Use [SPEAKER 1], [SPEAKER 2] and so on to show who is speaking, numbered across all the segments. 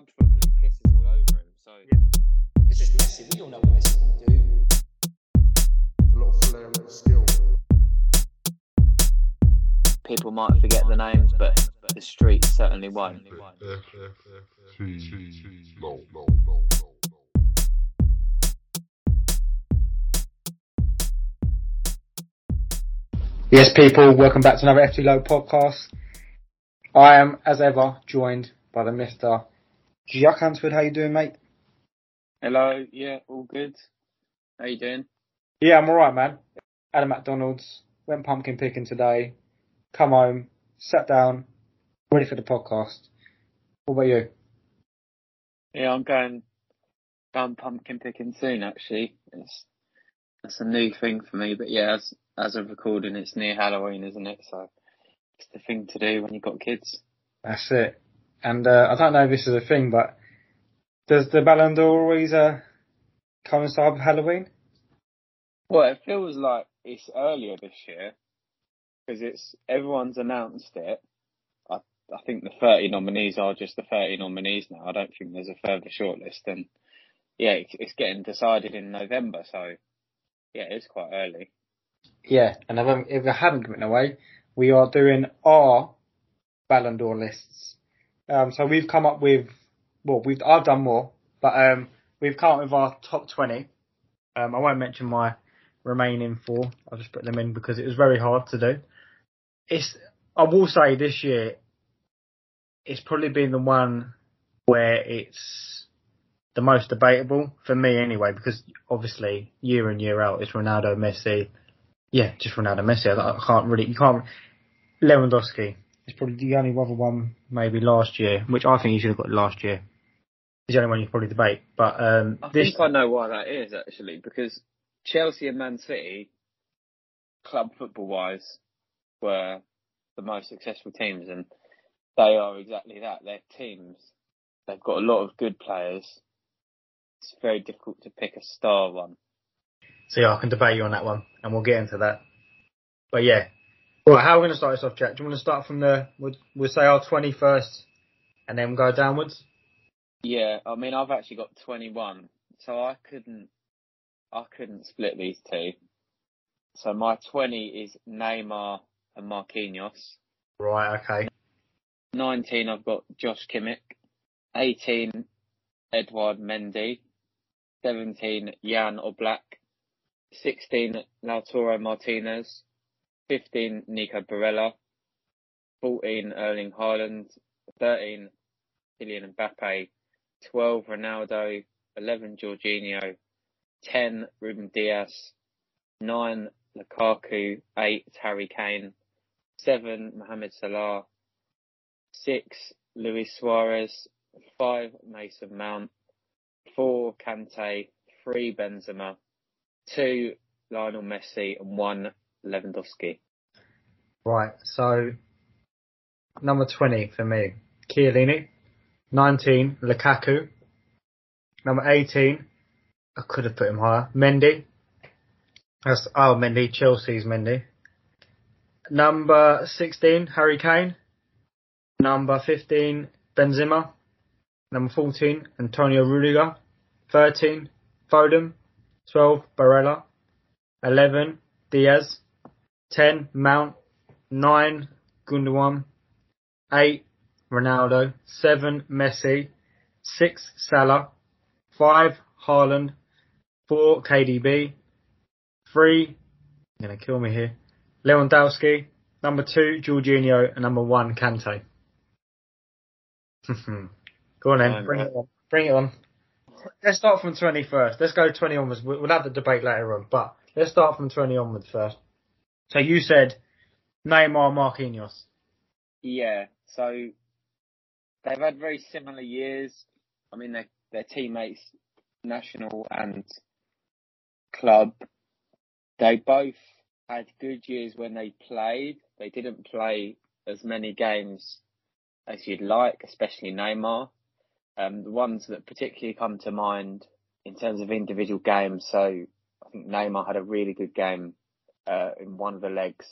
[SPEAKER 1] club football, he pisses all over him. So
[SPEAKER 2] It's just Messi. We all know what Messi can do.
[SPEAKER 3] a lot of flair and skill.
[SPEAKER 1] people might forget the names, but the street certainly won't.
[SPEAKER 3] No, no, no, no, no.
[SPEAKER 4] Yes, people, welcome back to another FT Low podcast. I am, as ever, joined by the Mr. Jack Hansford. How you doing, mate?
[SPEAKER 1] Hello, yeah, all good. How you doing?
[SPEAKER 4] Yeah, I'm alright, man. Had a McDonald's, went pumpkin picking today, come home, sat down, ready for the podcast. What about you?
[SPEAKER 1] Yeah, I'm going going pumpkin picking soon. Actually, it's that's a new thing for me. But yeah, as as of recording, it's near Halloween, isn't it? So it's the thing to do when you've got kids.
[SPEAKER 4] That's it. And uh, I don't know if this is a thing, but does the Ballon d'Or always uh, coincide with Halloween?
[SPEAKER 1] Well, it feels like it's earlier this year because it's everyone's announced it. I I think the thirty nominees are just the thirty nominees now. I don't think there's a further shortlist, and yeah, it's, it's getting decided in November. So yeah, it's quite early.
[SPEAKER 4] Yeah, and if I, if I haven't given away, we are doing our Ballon d'Or lists. Um, so we've come up with, well, we've I've done more, but um, we've come up with our top twenty. Um, I won't mention my remaining four. I'll just put them in because it was very hard to do. It's I will say this year, it's probably been the one where it's the most debatable for me anyway, because obviously year in year out it's Ronaldo, Messi, yeah, just Ronaldo, Messi. I, I can't really, you can't. Lewandowski is probably the only other one maybe last year, which I think he should have got last year. He's the only one you probably debate, but um,
[SPEAKER 1] I
[SPEAKER 4] this
[SPEAKER 1] think I know why that is actually because Chelsea and Man City, club football wise, were the most successful teams, and they are exactly that. They're teams. They've got a lot of good players. It's very difficult to pick a star one.
[SPEAKER 4] So yeah, I can debate you on that one, and we'll get into that. But yeah, well, how are we going to start this off, Jack? Do you want to start from the? We'll, we'll say our twenty first, and then go downwards.
[SPEAKER 1] Yeah, I mean, I've actually got 21, so I couldn't, I couldn't split these two. So my 20 is Neymar and Marquinhos.
[SPEAKER 4] Right. Okay.
[SPEAKER 1] 19, I've got Josh Kimmich. 18, Edward Mendy. 17, Jan Oblak. 16, Lautaro Martinez. 15, Nico Barella. 14, Erling Haaland. 13, Kylian Mbappe. 12, Ronaldo. 11, Jorginho. 10, Ruben Dias. 9, Lukaku. 8, Harry Kane. 7, Mohamed Salah. 6, Luis Suarez. 5, Mason Mount. 4, Kante. 3, Benzema. 2, Lionel Messi. And 1, Lewandowski.
[SPEAKER 4] Right. So number twenty for me, Chiellini. Nineteen, Lukaku. Number eighteen, I could have put him higher. Mendy. That's oh Mendy, Chelsea's Mendy. Number sixteen, Harry Kane. Number fifteen, Benzema. Number fourteen, Antonio Rudiger. Thirteen, Foden. Twelve, Barella. Eleven, Dias. Ten, Mount. Nine, Gundogan. Eight, Ronaldo. Seven, Messi. Six, Salah. Five, Haaland. Four, KDB. Three, you're gonna kill me here. Lewandowski. Number two, Jorginho, and number one, Kante. Go on then,
[SPEAKER 1] Fine,
[SPEAKER 4] bring it on. Bring it on. Let's start from 21st. Let's go 20 onwards. We'll have the debate later on, but let's start from 20 onwards first. So you said Neymar, Marquinhos.
[SPEAKER 1] Yeah, so they've had very similar years. I mean, they're, they're teammates, national and club. They both had good years when they played. They didn't play as many games as you'd like, especially Neymar. Um, the ones that particularly come to mind in terms of individual games. So I think Neymar had a really good game uh, in one of the legs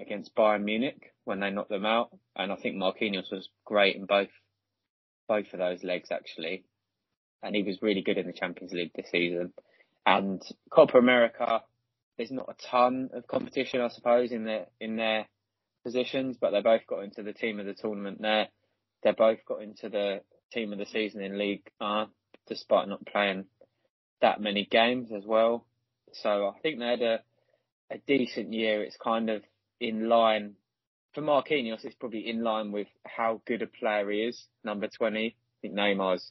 [SPEAKER 1] against Bayern Munich when they knocked them out, and I think Marquinhos was great in both both of those legs actually, and he was really good in the Champions League this season. And Copa America, there's not a ton of competition, I suppose, in their in their positions, but they both got into the team of the tournament there. They both got into the team of the season in League R, despite not playing that many games as well. So I think they had a a decent year. It's kind of in line for Marquinhos. It's probably in line with how good a player he is. Number twenty. I think Neymar's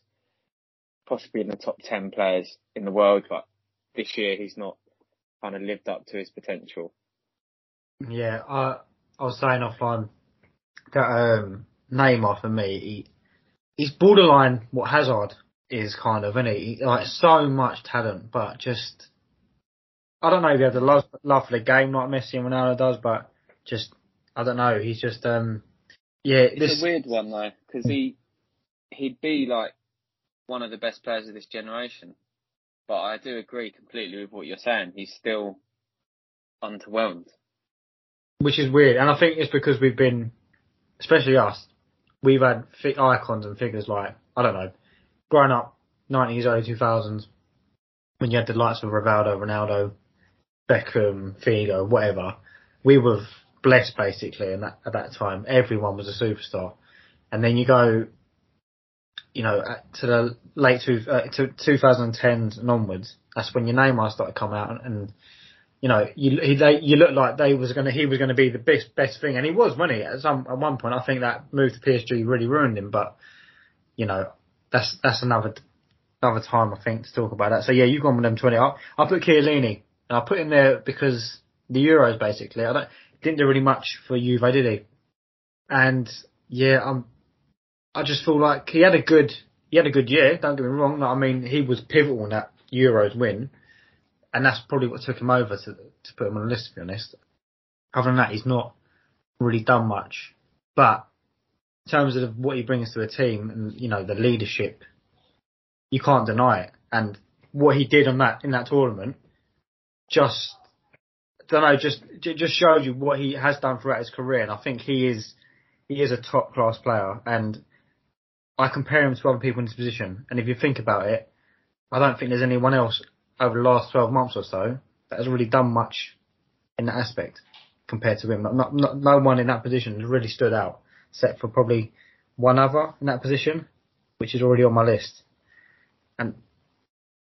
[SPEAKER 1] possibly in the top ten players in the world, but this year he's not kind of lived up to his potential.
[SPEAKER 4] Yeah, I I was saying offline that um, Neymar for me, he, he's borderline what Hazard is kind of, isn't he? He- Like so much talent, but just I don't know if he had the love love for the game like Messi and Ronaldo does, but just I don't know. He's just um yeah.
[SPEAKER 1] It's
[SPEAKER 4] This
[SPEAKER 1] a weird one though, because he he'd be like one of the best players of this generation. But I do agree completely with what you're saying. He's still underwhelmed.
[SPEAKER 4] which is weird, and I think it's because we've been, especially us, we've had fi- icons and figures like I don't know, growing up nineties, early two thousands, when you had the likes of Rivaldo, Ronaldo, Beckham, Figo, whatever. We were blessed basically, and that at that time everyone was a superstar, and then you go, you know, to the late two uh, to 2010s and onwards. That's when your Neymar started to come out, and, and you know, you he, they, you looked like they was gonna he was gonna be the best best thing, and he was, wasn't he? At some at one point, I think that move to PSG really ruined him, but you know, that's that's another another time I think to talk about that. So yeah, you've gone with them twenty. I I put Chiellini, I put him there because the Euros basically. I don't didn't do really much for Juve, did he? And yeah, I'm. I just feel like he had a good he had a good year. Don't get me wrong. I mean, he was pivotal in that Euros win and that's probably what took him over to to put him on the list. To be honest, other than that, he's not really done much. But in terms of what he brings to a team and you know the leadership, you can't deny it. And what he did on that in that tournament, just don't know, just just shows you what he has done throughout his career. And I think he is he is a top class player. And I compare him to other people in his position. And if you think about it, I don't think there's anyone else over the last 12 months or so that has really done much in that aspect compared to him. Not, not, no one in that position has really stood out, except for probably one other in that position, which is already on my list. And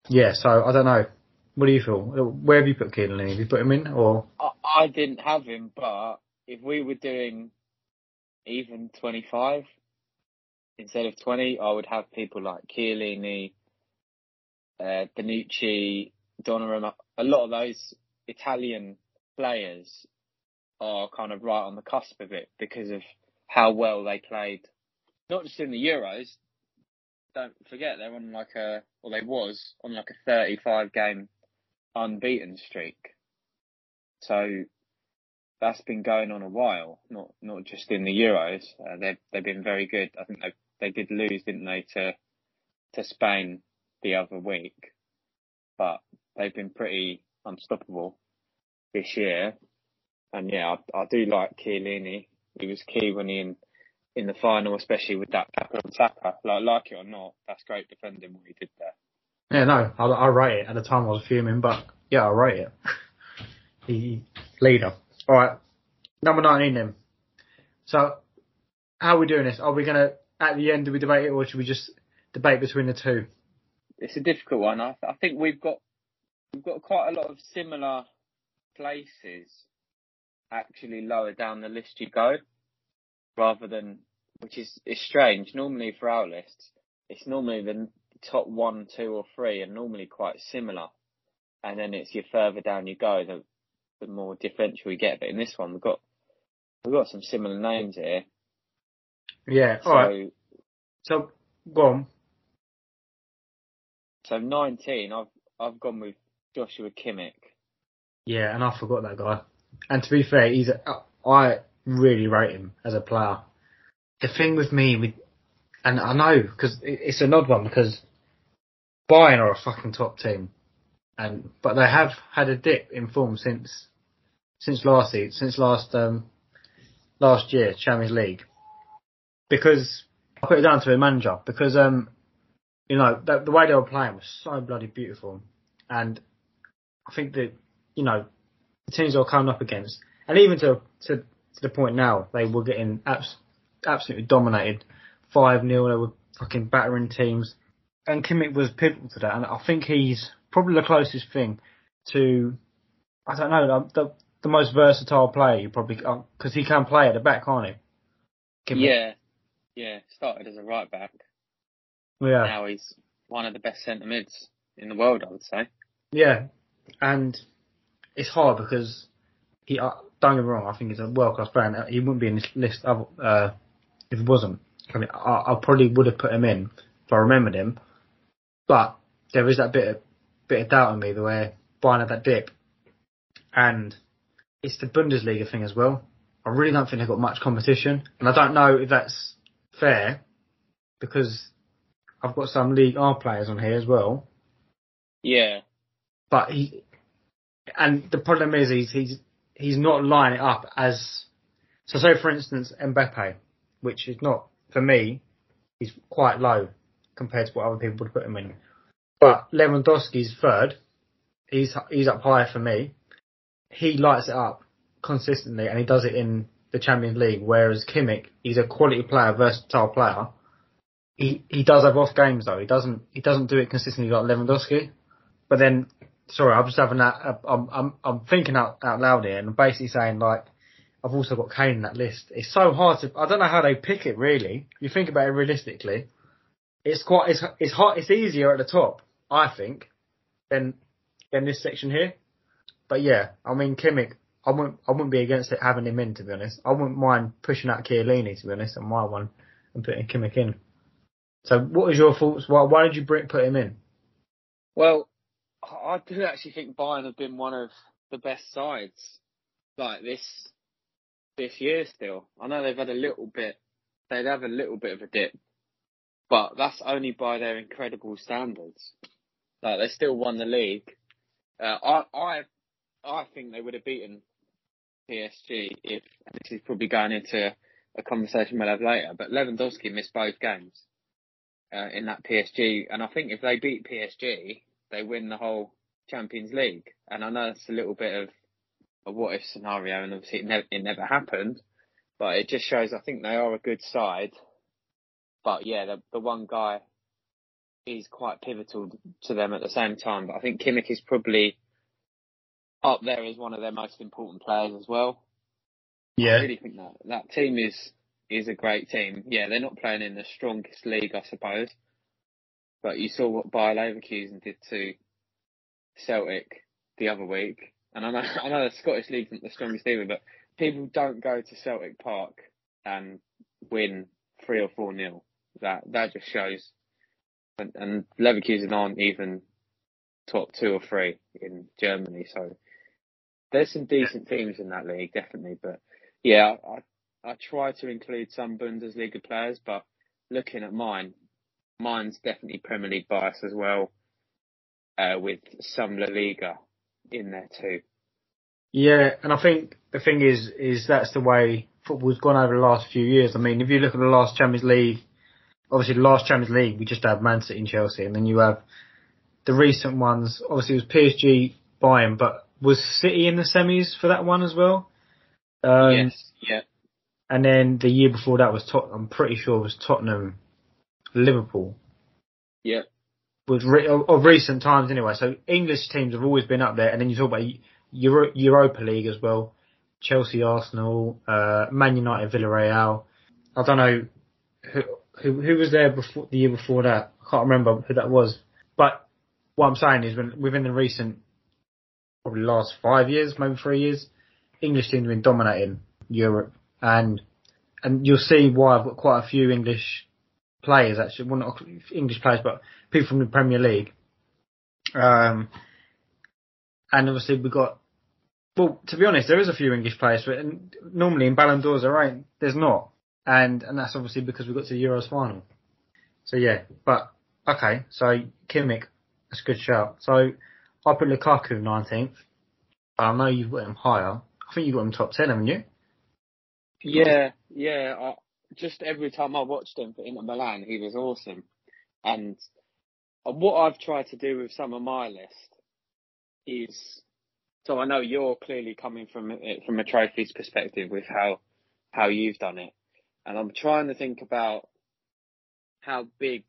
[SPEAKER 4] yeah, so I don't know. What do you feel? Where have you put Chiellini? Have you put him in or?
[SPEAKER 1] I, I didn't have him, but if we were doing even 25 instead of 20, I would have people like Chiellini, uh, Bonucci, Donnarumma. A lot of those Italian players are kind of right on the cusp of it because of how well they played, not just in the Euros. Don't forget they're on like a, or they was on like a 35 game unbeaten streak. So that's been going on a while, not not just in the Euros. Uh, they've they've been very good. I think they they did lose, didn't they, to to Spain the other week, but they've been pretty unstoppable this year. And yeah, I, I do like Chiellini. He was key when he in in the final, especially with that tackle on Saka. Like like it or not, that's great defending what he did there.
[SPEAKER 4] Yeah, no, I, I rate it. At the time, I was fuming, but yeah, I rate it. he leader. All right, number nineteen then. So, how are we doing this? Are we gonna at the end do we debate it, or should we just debate between the two?
[SPEAKER 1] It's a difficult one. I, I think we've got we've got quite a lot of similar places actually lower down the list you go, rather than which is is strange. Normally for our lists, it's normally the top one, two, or three, are normally quite similar, and then it's your further down you go, the the more differential you get. But in this one, we've got we've got some similar names here.
[SPEAKER 4] Yeah.
[SPEAKER 1] So
[SPEAKER 4] All right. So go on.
[SPEAKER 1] so nineteen, I've I've gone with Joshua Kimmich.
[SPEAKER 4] Yeah, and I forgot that guy. And to be fair, he's a, I really rate him as a player. The thing with me, with, and I know because it's an odd one because Bayern are a fucking top team, and but they have had a dip in form since since last season, since last um last year Champions League, because I put it down to the manager because um, you know, the, the way they were playing was so bloody beautiful, and I think that you know the teams they were coming up against, and even to to, to the point now, they were getting abs- absolutely dominated, five 0 They were fucking battering teams, and Kimmich was pivotal to that, and I think he's probably the closest thing to I don't know the the, the most versatile player you probably because he can play at the back, can't he? Kimmich.
[SPEAKER 1] Yeah, yeah. Started as a right back.
[SPEAKER 4] yeah.
[SPEAKER 1] Now he's one of the best centre mids in the world, I would say.
[SPEAKER 4] Yeah, and it's hard because he. Uh, don't get me wrong. I think he's a world class player. He wouldn't be in this list of, uh, if he wasn't. I mean, I, I probably would have put him in if I remembered him. But there is that bit of bit of doubt in me the way Bayern had that dip, and it's the Bundesliga thing as well. I really don't think they've got much competition, and I don't know if that's fair because I've got some League R players on here as well.
[SPEAKER 1] Yeah,
[SPEAKER 4] but he and the problem is he's he's he's not lining it up as so say for instance Mbappe, which is not for me, he's quite low compared to what other people would put him in. But Lewandowski's third, he's he's up higher for me. He lights it up consistently and he does it in the Champions League, whereas Kimmich, he's a quality player, versatile player. He he does have off games though. He doesn't he doesn't do it consistently like Lewandowski. But then, sorry, I'm just having that. uh, I'm I'm I'm thinking out out loud here, and I'm basically saying like, I've also got Kane in that list. It's so hard to. I don't know how they pick it really. You think about it realistically, it's quite it's it's hot. It's easier at the top, I think, than than this section here. But yeah, I mean Kimmich, I wouldn't I wouldn't be against it having him in to be honest. I wouldn't mind pushing out Chiellini to be honest on my one and putting Kimmich in. So what is your thoughts? Why why did you put him in?
[SPEAKER 1] Well, I I do actually think Bayern have been one of the best sides like this this year. Still, I know they've had a little bit. They'd have a little bit of a dip, but that's only by their incredible standards. Like they still won the league. Uh, I I I think they would have beaten PSG if this is probably going into a conversation we'll have later. But Lewandowski missed both games uh, in that PSG, and I think if they beat PSG, they win the whole Champions League. And I know it's a little bit of a what if scenario, and obviously it, never it never happened, but it just shows I think they are a good side. But yeah, the the one guy is quite pivotal to them at the same time. But I think Kimmich is probably up there as one of their most important players as well. Yeah. I really think that that team is is a great team. Yeah, they're not playing in the strongest league, I suppose. But you saw what Bayer Leverkusen did to Celtic the other week, and I know I know the Scottish league's not the strongest either, but people don't go to Celtic Park and win three or four nil. That that just shows, and, and Leverkusen aren't even top two or three in Germany, so there's some decent teams in that league, definitely. But yeah, I I try to include some Bundesliga players, but looking at mine, mine's definitely Premier League bias as well, uh, with some La Liga in there too.
[SPEAKER 4] Yeah, and I think the thing is, is that's the way football's gone over the last few years. I mean, if you look at the last Champions League, obviously the last Champions League, we just had Man City and Chelsea, and then you have the recent ones. Obviously, it was PSG, Bayern, but was City in the semis for that one as well? Um,
[SPEAKER 1] yes, yeah,
[SPEAKER 4] And then the year before that was Tot. I'm pretty sure it was Tottenham, Liverpool.
[SPEAKER 1] yeah,
[SPEAKER 4] was re- of of recent times anyway. So English teams have always been up there, and then you talk about Euro- Europa League as well. Chelsea, Arsenal, uh, Man United, Villarreal. I don't know who, who who was there before the year before that. I can't remember who that was. But what I'm saying is, when within the recent, probably last five years, maybe three years, English teams have been dominating Europe, and and you'll see why I've got quite a few English players actually, well not English players, but people from the Premier League. Um, and obviously we've got, well, to be honest, there is a few English players, but normally in Ballon d'Ors there ain't, there's not. And, and that's obviously because we got to the Euros final. So yeah, but, okay, so Kimmich, that's a good shout. So I put Lukaku 19th. I know you've got him higher. I think you've got him top 10, haven't you?
[SPEAKER 1] yeah, yeah. I just every time I watched him for Inter Milan, he was awesome. And what I've tried to do with some of my list is, so I know you're clearly coming from from a trophies perspective with how how you've done it, and I'm trying to think about how big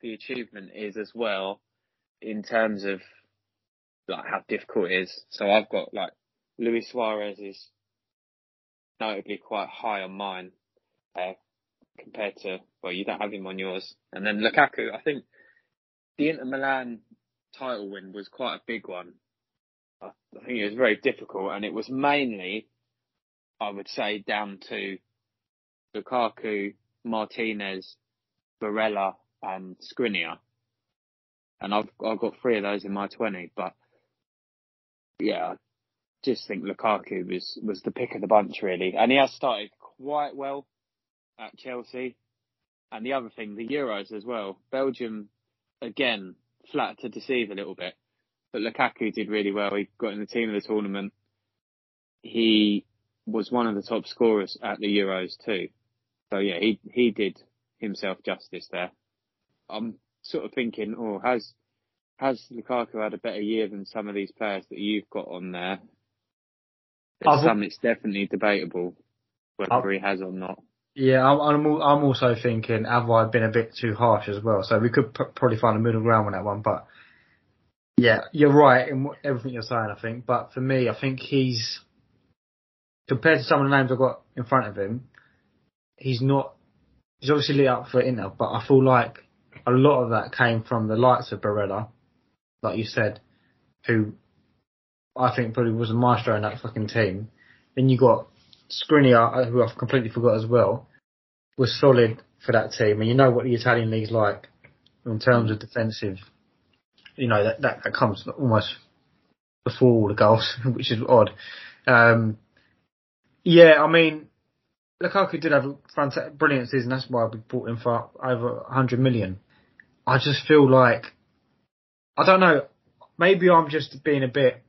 [SPEAKER 1] the achievement is as well in terms of like how difficult it is. So I've got like Luis Suarez is notably quite high on mine uh, compared to well, you don't have him on yours, and then Lukaku. I think the Inter Milan title win was quite a big one. I, I think it was very difficult, and it was mainly, I would say, down to Lukaku, Martinez, Barella, and Skriniar. And I've I've got three of those in my twenty, but yeah, I just think Lukaku was was the pick of the bunch really, and he has started quite well at Chelsea. And the other thing, the Euros as well. Belgium again flat to deceive a little bit, but Lukaku did really well. He got in the team of the tournament. He was one of the top scorers at the Euros too. So yeah, he he did himself justice there. I'm sort of thinking, oh, has has Lukaku had a better year than some of these players that you've got on there? There's some it's definitely debatable whether
[SPEAKER 4] I've-
[SPEAKER 1] he has or not.
[SPEAKER 4] Yeah, I'm, I'm, I'm also thinking, have I been a bit too harsh as well? So we could p- probably find a middle ground on that one, but yeah, you're right in what- everything you're saying, I think. But for me, I think he's, compared to some of the names I've got in front of him, he's not, he's obviously lit up for Inter, but I feel like a lot of that came from the likes of Barella, like you said, who I think probably was a maestro in that fucking team. Then you got Skriniar, who I've completely forgot as well, was solid for that team. And you know what the Italian league's like in terms of defensive. You know that that, that comes almost before all the goals, which is odd. Um, yeah, I mean, Lukaku did have a fantastic, brilliant season. That's why we bought him for over 100 million. I just feel like I don't know. Maybe I'm just being a bit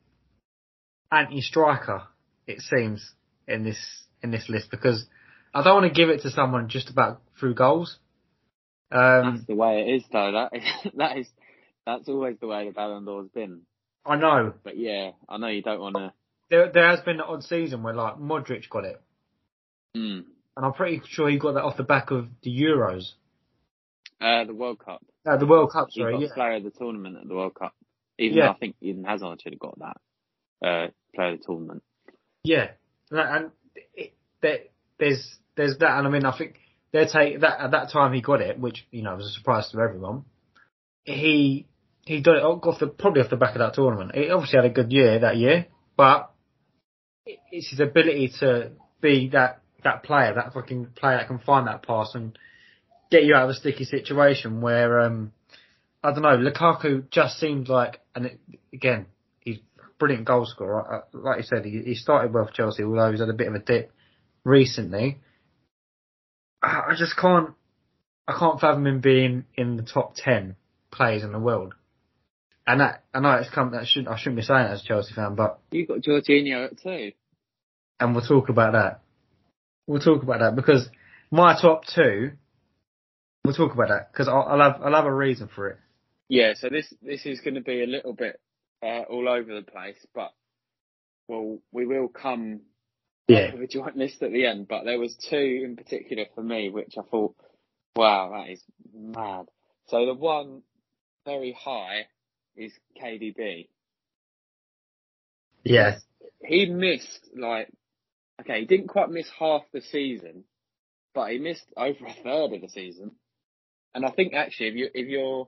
[SPEAKER 4] anti-striker. It seems in this in this list because I don't want to give it to someone just about through goals. Um,
[SPEAKER 1] That's the way it is, though. That is, that is that's always the way the Ballon d'Or's been.
[SPEAKER 4] I know
[SPEAKER 1] But yeah, I know you don't want to.
[SPEAKER 4] there there has been an odd season where like Modric got it,
[SPEAKER 1] Mm.
[SPEAKER 4] and I'm pretty sure he got that off the back of the Euros,
[SPEAKER 1] Uh, the World Cup.
[SPEAKER 4] uh, the World Cup.
[SPEAKER 1] He got
[SPEAKER 4] yeah.
[SPEAKER 1] player of the tournament at the World Cup. Even
[SPEAKER 4] Yeah.
[SPEAKER 1] though I think Eden Hazard should have got that uh, player of the tournament.
[SPEAKER 4] Yeah, and it, there, there's there's that, and I mean, I think they take that at that time he got it, which you know was a surprise to everyone. He he got it off the probably off the back of that tournament. He obviously had a good year that year, but it's his ability to be that that player, that fucking player that can find that pass and get you out of a sticky situation where um I don't know, Lukaku just seems like, and again, he's a brilliant goal scorer. Uh, Like you said, he, he started well for Chelsea, although he's had a bit of a dip recently. I just can't, I can't fathom him being in the top ten players in the world. And that, I know it's come, that shouldn't, I shouldn't be saying that as a Chelsea fan, but,
[SPEAKER 1] You've got Jorginho at two.
[SPEAKER 4] and we'll talk about that. We'll talk about that because my top two, we'll talk about that because I'll, I'll have, I'll have a reason for it.
[SPEAKER 1] Yeah, so this this is going to be a little bit uh, all over the place, but well, we will come
[SPEAKER 4] Yeah.
[SPEAKER 1] with a joint list at the end. But there was two in particular for me, which I thought, wow, that is mad. So the one very high is KDB.
[SPEAKER 4] Yes.
[SPEAKER 1] he missed like okay, he didn't quite miss half the season, but he missed over a third of the season. And I think actually, if you if you're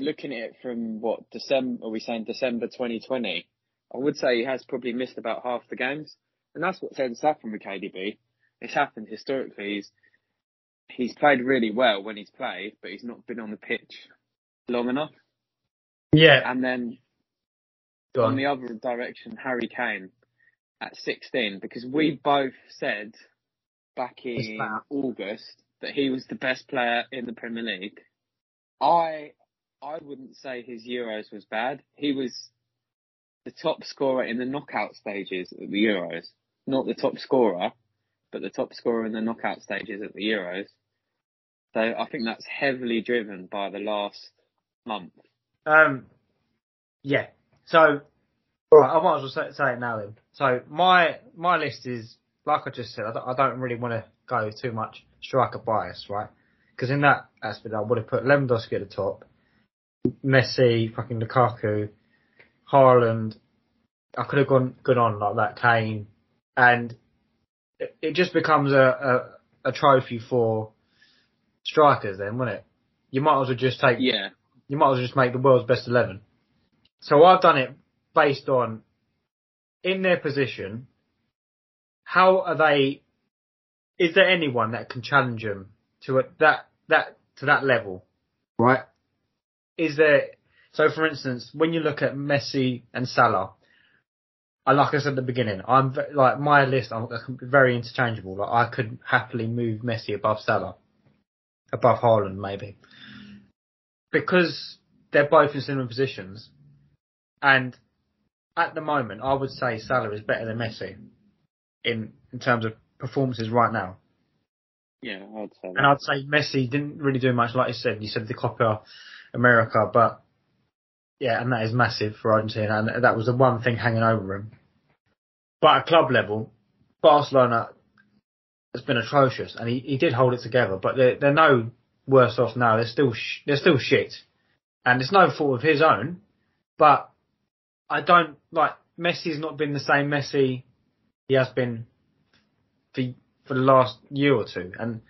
[SPEAKER 1] looking at it from what December, are we saying December 2020? I would say he has probably missed about half the games, and that's what tends to happen with KDB. It's happened historically. He's he's played really well when he's played, but he's not been on the pitch long enough.
[SPEAKER 4] Yeah.
[SPEAKER 1] And then on
[SPEAKER 4] on.
[SPEAKER 1] the other direction, Harry Kane at 16, because we both said back in. August that he was the best player in the Premier League. I I wouldn't say his Euros was bad. He was the top scorer in the knockout stages of the Euros, not the top scorer. but the top scorer in the knockout stages at the Euros. So I think that's heavily driven by the last month.
[SPEAKER 4] Um, yeah. So, Oh. all right, I might as well say, say it now then. So my my list is like I just said. I don't, I don't really want to go too much striker bias, right? Because in that aspect, I would have put Lewandowski at the top, Messi, fucking Lukaku, Haaland. I could have gone gone on like that, Kane, and it, it just becomes a, a a trophy for strikers then, wouldn't it? You might as well just take
[SPEAKER 1] Yeah,
[SPEAKER 4] you might as well just make the world's best 11. So I've done it based on, in their position, how are they, is there anyone that can challenge them to a, that, that, to that level? Right? Is there, so for instance, when you look at Messi and Salah, and like I said at the beginning, I'm like my list. I'm very interchangeable. Like I could happily move Messi above Salah, above Haaland maybe because they're both in similar positions, and at the moment, I would say Salah is better than Messi in in terms of performances right now.
[SPEAKER 1] yeah, I'd say
[SPEAKER 4] And. I'd say Messi didn't really do much, like you said. You said the Copa America, but yeah, and that is massive for Argentina, and that was the one thing hanging over him. But at club level, Barcelona has been atrocious, and he, he did hold it together. But they're, they're no worse off now. They're still sh- they're still shit, and it's no fault of his own. But I don't like Messi's not been the same Messi he has been for for the last year or two, and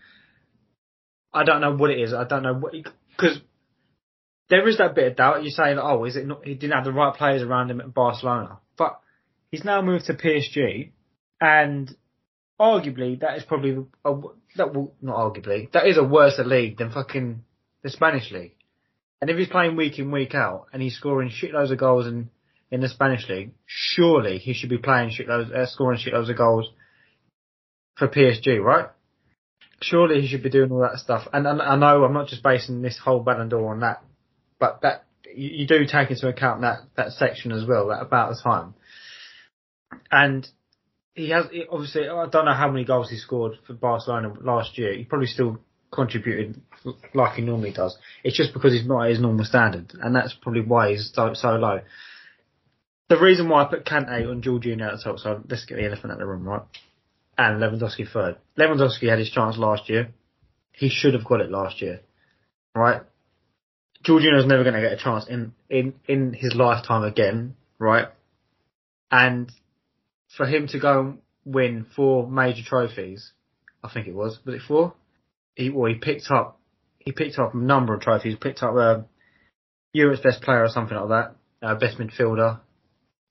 [SPEAKER 4] I don't know what it is. I don't know what because there is that bit of doubt. You're saying, oh, is it not? He didn't have the right players around him at Barcelona, but he's now moved to PSG, and arguably that is probably a, that will not arguably that is a worse league than fucking the Spanish league. And if he's playing week in week out and he's scoring shitloads of goals in in the Spanish league, surely he should be playing shitloads, uh, scoring shitloads of goals for PSG, right? Surely he should be doing all that stuff. And, and I know I'm not just basing this whole Ballon d'Or on that, but that you, you do take into account that that section as well, that about the time. And he has obviously I don't know how many goals he scored for Barcelona last year. He probably still contributed like he normally does. It's just because he's not at his normal standard, and that's probably why he's so so low. The reason why I put Kante on Jorginho at the top, so let's get the elephant out of the room, right? And Lewandowski third. Lewandowski had his chance last year. He should have got it last year, right? Jorginho's never going to get a chance in, in, in his lifetime again, right? And for him to go and win four major trophies, I think it was, was it four? He, well, he picked up, he picked up a number of trophies, picked up, uh, Europe's best player or something like that, uh, best midfielder,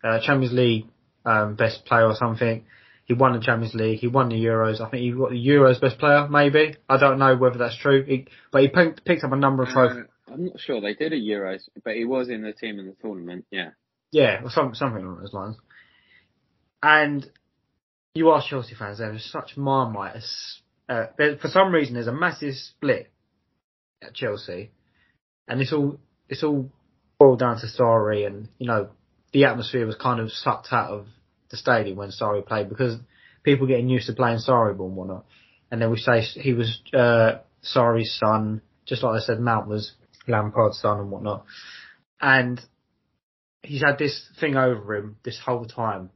[SPEAKER 4] uh, Champions League, um, best player or something. He won the Champions League. He won the Euros. I think he got the Euros best player, maybe. I don't know whether that's true. He, but he picked, picked up a number of trophies.
[SPEAKER 1] Uh, I'm not sure they did a Euros, but he was in the team in the tournament. Yeah,
[SPEAKER 4] Yeah, or some, something along those lines. And you are Chelsea fans, there is such marmite. Uh, for some reason, there's a massive split at Chelsea, and it's all it's all boiled down to Sarri, and you know the atmosphere was kind of sucked out of the stadium when Sarri played because people getting used to playing ball and whatnot. And then we say he was uh, Sarri's son, just like I said, Mount was Lampard's son and whatnot. And he's had this thing over him this whole time.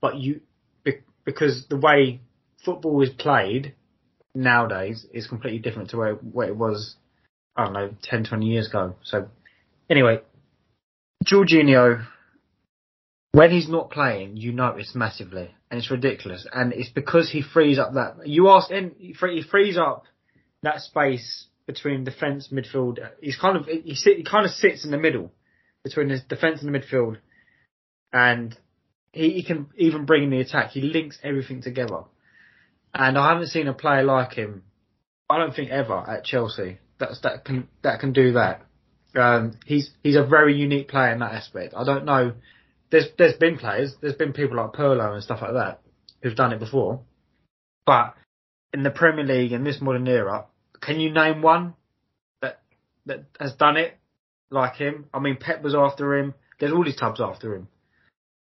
[SPEAKER 4] But you, be- because the way football is played nowadays is completely different to where, where it was, I don't know, 10, 20 years ago. So anyway, Jorginho, when he's not playing, you notice massively, and it's ridiculous. And it's because he frees up that. You ask, he frees up that space between defence, midfield. He's kind of he, sit, he kind of sits in the middle between his defence and the midfield, and he, he can even bring in the attack. He links everything together, and I haven't seen a player like him. I don't think ever at Chelsea that's that can that can do that. Um, he's he's a very unique player in that aspect. I don't know. There's there's been players, there's been people like Pirlo and stuff like that who've done it before, but in the Premier League in this modern era, can you name one that that has done it like him? I mean, Pep was after him. There's all these tubs after him.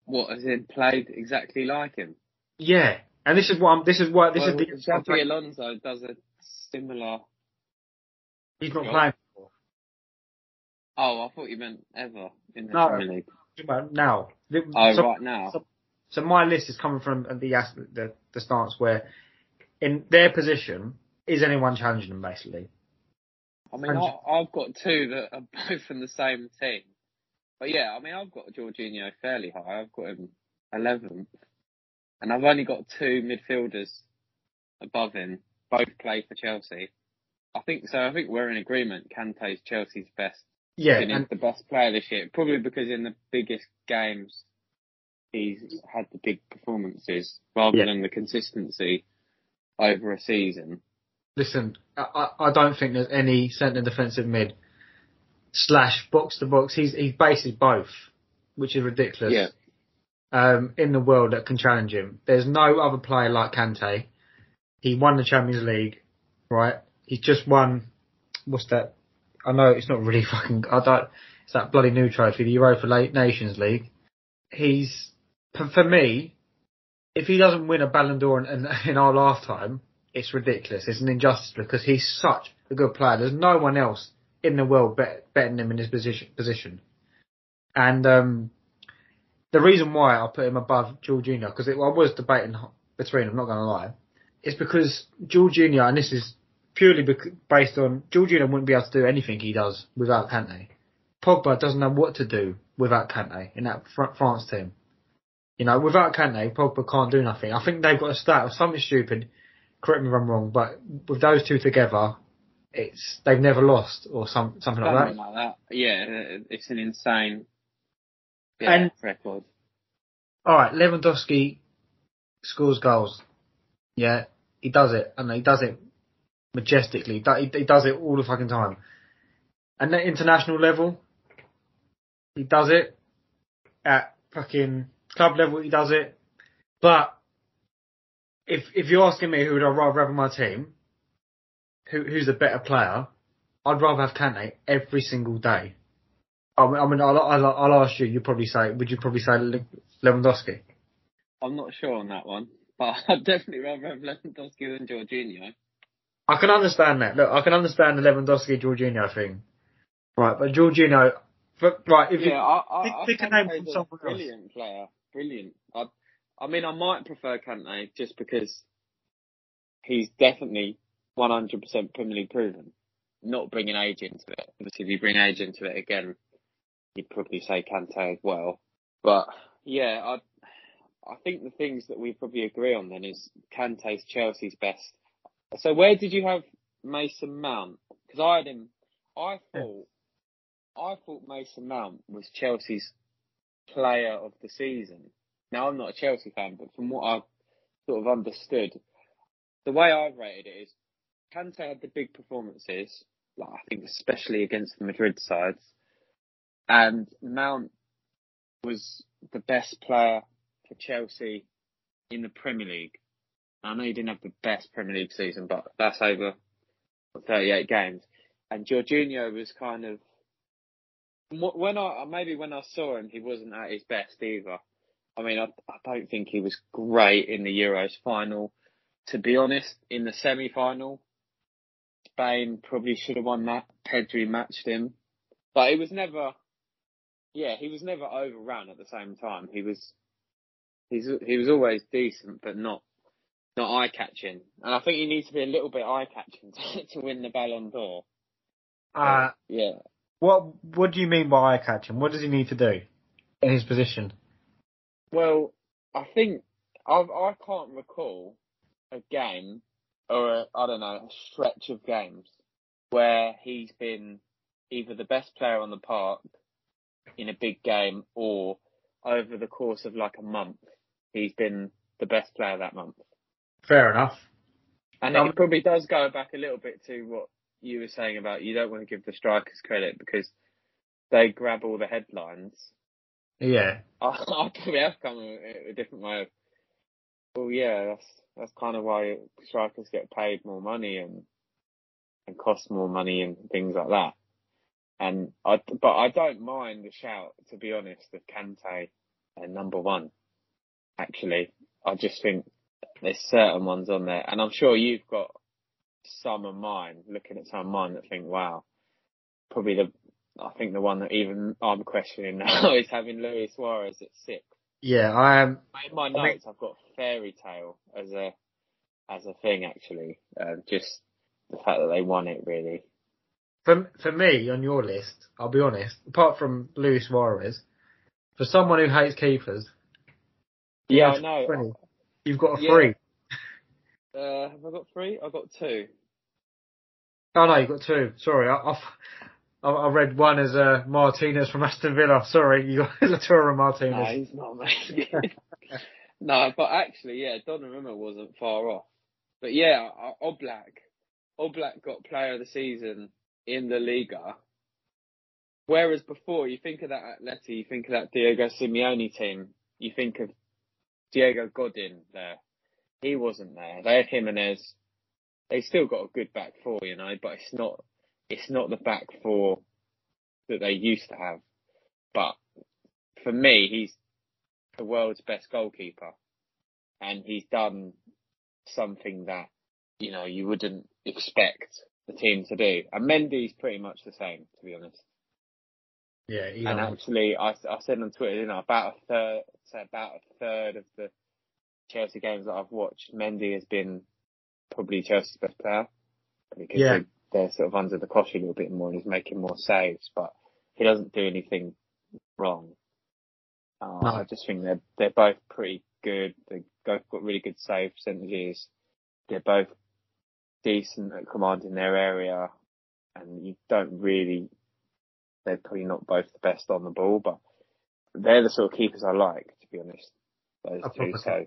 [SPEAKER 1] what has it played exactly like him?
[SPEAKER 4] Yeah, And this is what I'm, this is what this
[SPEAKER 1] well,
[SPEAKER 4] is the
[SPEAKER 1] Xabi Alonso does a similar.
[SPEAKER 4] he's not
[SPEAKER 1] job.
[SPEAKER 4] playing.
[SPEAKER 1] Oh, I thought you meant ever in the
[SPEAKER 4] No.
[SPEAKER 1] Premier League.
[SPEAKER 4] Well, now.
[SPEAKER 1] Oh,
[SPEAKER 4] so-
[SPEAKER 1] right now.
[SPEAKER 4] so- So my list is coming from the the the stance where, in their position, is anyone challenging them basically?
[SPEAKER 1] I mean, I, I've got two that are both from the same team. But yeah, I mean, I've got Jorginho fairly high. I've got him 11th. And I've only got two midfielders above him. Both play for Chelsea. I think so. I think we're in agreement. Kante's Chelsea's best.
[SPEAKER 4] Yeah, and
[SPEAKER 1] the best player this year. Probably because in the biggest games, he's had the big performances rather
[SPEAKER 4] Yeah.
[SPEAKER 1] than the consistency over a season.
[SPEAKER 4] listen, I, I I don't think there's any centre defensive mid slash box to box. He's he's basically both, which is ridiculous.
[SPEAKER 1] Yeah.
[SPEAKER 4] Um, in the world that can challenge him. There's no other player like Kante. He won the Champions League, right? He's just won. What's that? I know it's not really fucking. I don't. It's that bloody new trophy, the Europa Nations League. He's for, me. If he doesn't win a Ballon d'Or in, in, in our lifetime, it's ridiculous. It's an injustice because he's such a good player. There's no one else in the world bet, better than him in his position. Position, and um, the reason why I put him above Jorginho because I was debating between. them, I'm not going to lie. It's because Jorginho, and this is purely bec- based on Jorginho wouldn't be able to do anything he does without Kante. Pogba doesn't know what to do without Kante in that fr- France team. You know, without Kante, Pogba can't do nothing. I think they've got a stat of something stupid. Correct me if I'm wrong, but with those two together, it's they've never lost or some something like that.
[SPEAKER 1] Something like that. Yeah, it's an insane yeah,
[SPEAKER 4] And-
[SPEAKER 1] record.
[SPEAKER 4] All right, Lewandowski scores goals. Yeah, he does it, and he does it majestically. He does it all the fucking time. And at international level, he does it. At fucking club level, he does it. But if if you're asking me who would I rather have on my team, who who's the better player, I'd rather have Kante every single day. I mean, I mean I'll, I'll, I'll ask you. You probably say, would you probably say Lewandowski?
[SPEAKER 1] I'm not sure on that one, but I'd definitely rather have Lewandowski than Jorginho.
[SPEAKER 4] I can understand that. Look, I can understand the Lewandowski Jorginho thing. Right, but Jorginho, but, right, if
[SPEAKER 1] Yeah,
[SPEAKER 4] you,
[SPEAKER 1] I, I,
[SPEAKER 4] pick-
[SPEAKER 1] I
[SPEAKER 4] pick a name from someone else.
[SPEAKER 1] brilliant player, brilliant. I, I mean, I might prefer Kante just because he's definitely 100% Premier League proven. Not bringing age into it. Obviously, if you bring age into it again, you'd probably say Kante as well. But yeah, I, I think the things that we probably agree on then is Kante's Chelsea's best. So where did you have Mason Mount? Because I had him. I thought, I thought Mason Mount was Chelsea's player of the season. Now I'm not a Chelsea fan, but from what I've sort of understood, the way I've rated it is Kante had the big performances, like I think especially against the Madrid sides, and Mount was the best player for Chelsea in the Premier League. I know he didn't have the best Premier League season, but that's over 38 games. And Jorginho was kind of when I maybe when I saw him, he wasn't at his best either. I mean, I, I don't think he was great in the Euros final. To be honest, in the semi-final, Spain probably should have won that. Pedri matched him, but it was never. Yeah, he was never overrun at the same time. He was, he's he was always decent, but not not eye catching. And I think he needs to be a little bit eye catching to, to win the Ballon d'Or.
[SPEAKER 4] uh,
[SPEAKER 1] Yeah,
[SPEAKER 4] what what do you mean by eye catching? What does he need to do in his position?
[SPEAKER 1] Well, I think I I can't recall a game or a, I don't know a stretch of games where he's been either the best player on the park in a big game or over the course of like a month he's been the best player that month.
[SPEAKER 4] Fair enough.
[SPEAKER 1] And
[SPEAKER 4] Um,
[SPEAKER 1] it probably does go back a little bit to what you were saying about you don't want to give the strikers credit because they grab all the headlines
[SPEAKER 4] Yeah.
[SPEAKER 1] I, I probably have come a, a different way of, well, yeah, that's that's kind of why strikers get paid more money and and cost more money and things like that. And I, but I don't mind the shout, to be honest, of Kante and number one. Actually, I just think there's certain ones on there, and I'm sure you've got some of mine. Looking at some of mine that think, wow, probably the I think the one that even I'm questioning now is having Luis Suarez at six.
[SPEAKER 4] Yeah, I am.
[SPEAKER 1] In my notes, I've got fairy tale as a as a thing actually. Uh, just the fact that they won it really.
[SPEAKER 4] For for me on your list, I'll be honest. Apart from Luis Suarez, for someone who hates keepers,
[SPEAKER 1] Yeah, I know.
[SPEAKER 4] You've got a
[SPEAKER 1] Yeah.
[SPEAKER 4] three.
[SPEAKER 1] Uh, have I got three? I've got two.
[SPEAKER 4] Oh no, you've got two. Sorry, I, I, I read one as uh, Martinez from Aston Villa. Sorry, you got Latura
[SPEAKER 1] No,
[SPEAKER 4] Martinez.
[SPEAKER 1] he's not mate. no, but actually, yeah, Donnarumma wasn't far off. But yeah, Oblak, Oblak got Player of the Season in the Liga. Whereas before, you think of that Atleti, you think of that Diego Simeone team, you think of Diego Godin there. He wasn't there. They had Gimenez. They still got a good back four, you know, but it's not, it's not the back four that they used to have. But for me, he's the world's best goalkeeper, and he's done something that you know you wouldn't expect the team to do. And Mendy's pretty much the same, to be honest.
[SPEAKER 4] Yeah, he
[SPEAKER 1] And actually, I, I said on Twitter, you know, about a third, say about a third of the Chelsea games that I've watched, Mendy has been probably Chelsea's best player because
[SPEAKER 4] Yeah.
[SPEAKER 1] they, they're sort of under the cosh a little bit more and he's making more saves, but he doesn't do anything wrong. Uh,
[SPEAKER 4] No.
[SPEAKER 1] I just think they're they're both pretty good. They both got really good save percentages. They're both decent at commanding their area, and you don't really. They're probably not both the best on the ball, but they're the sort of keepers I like, to be honest. Those two, so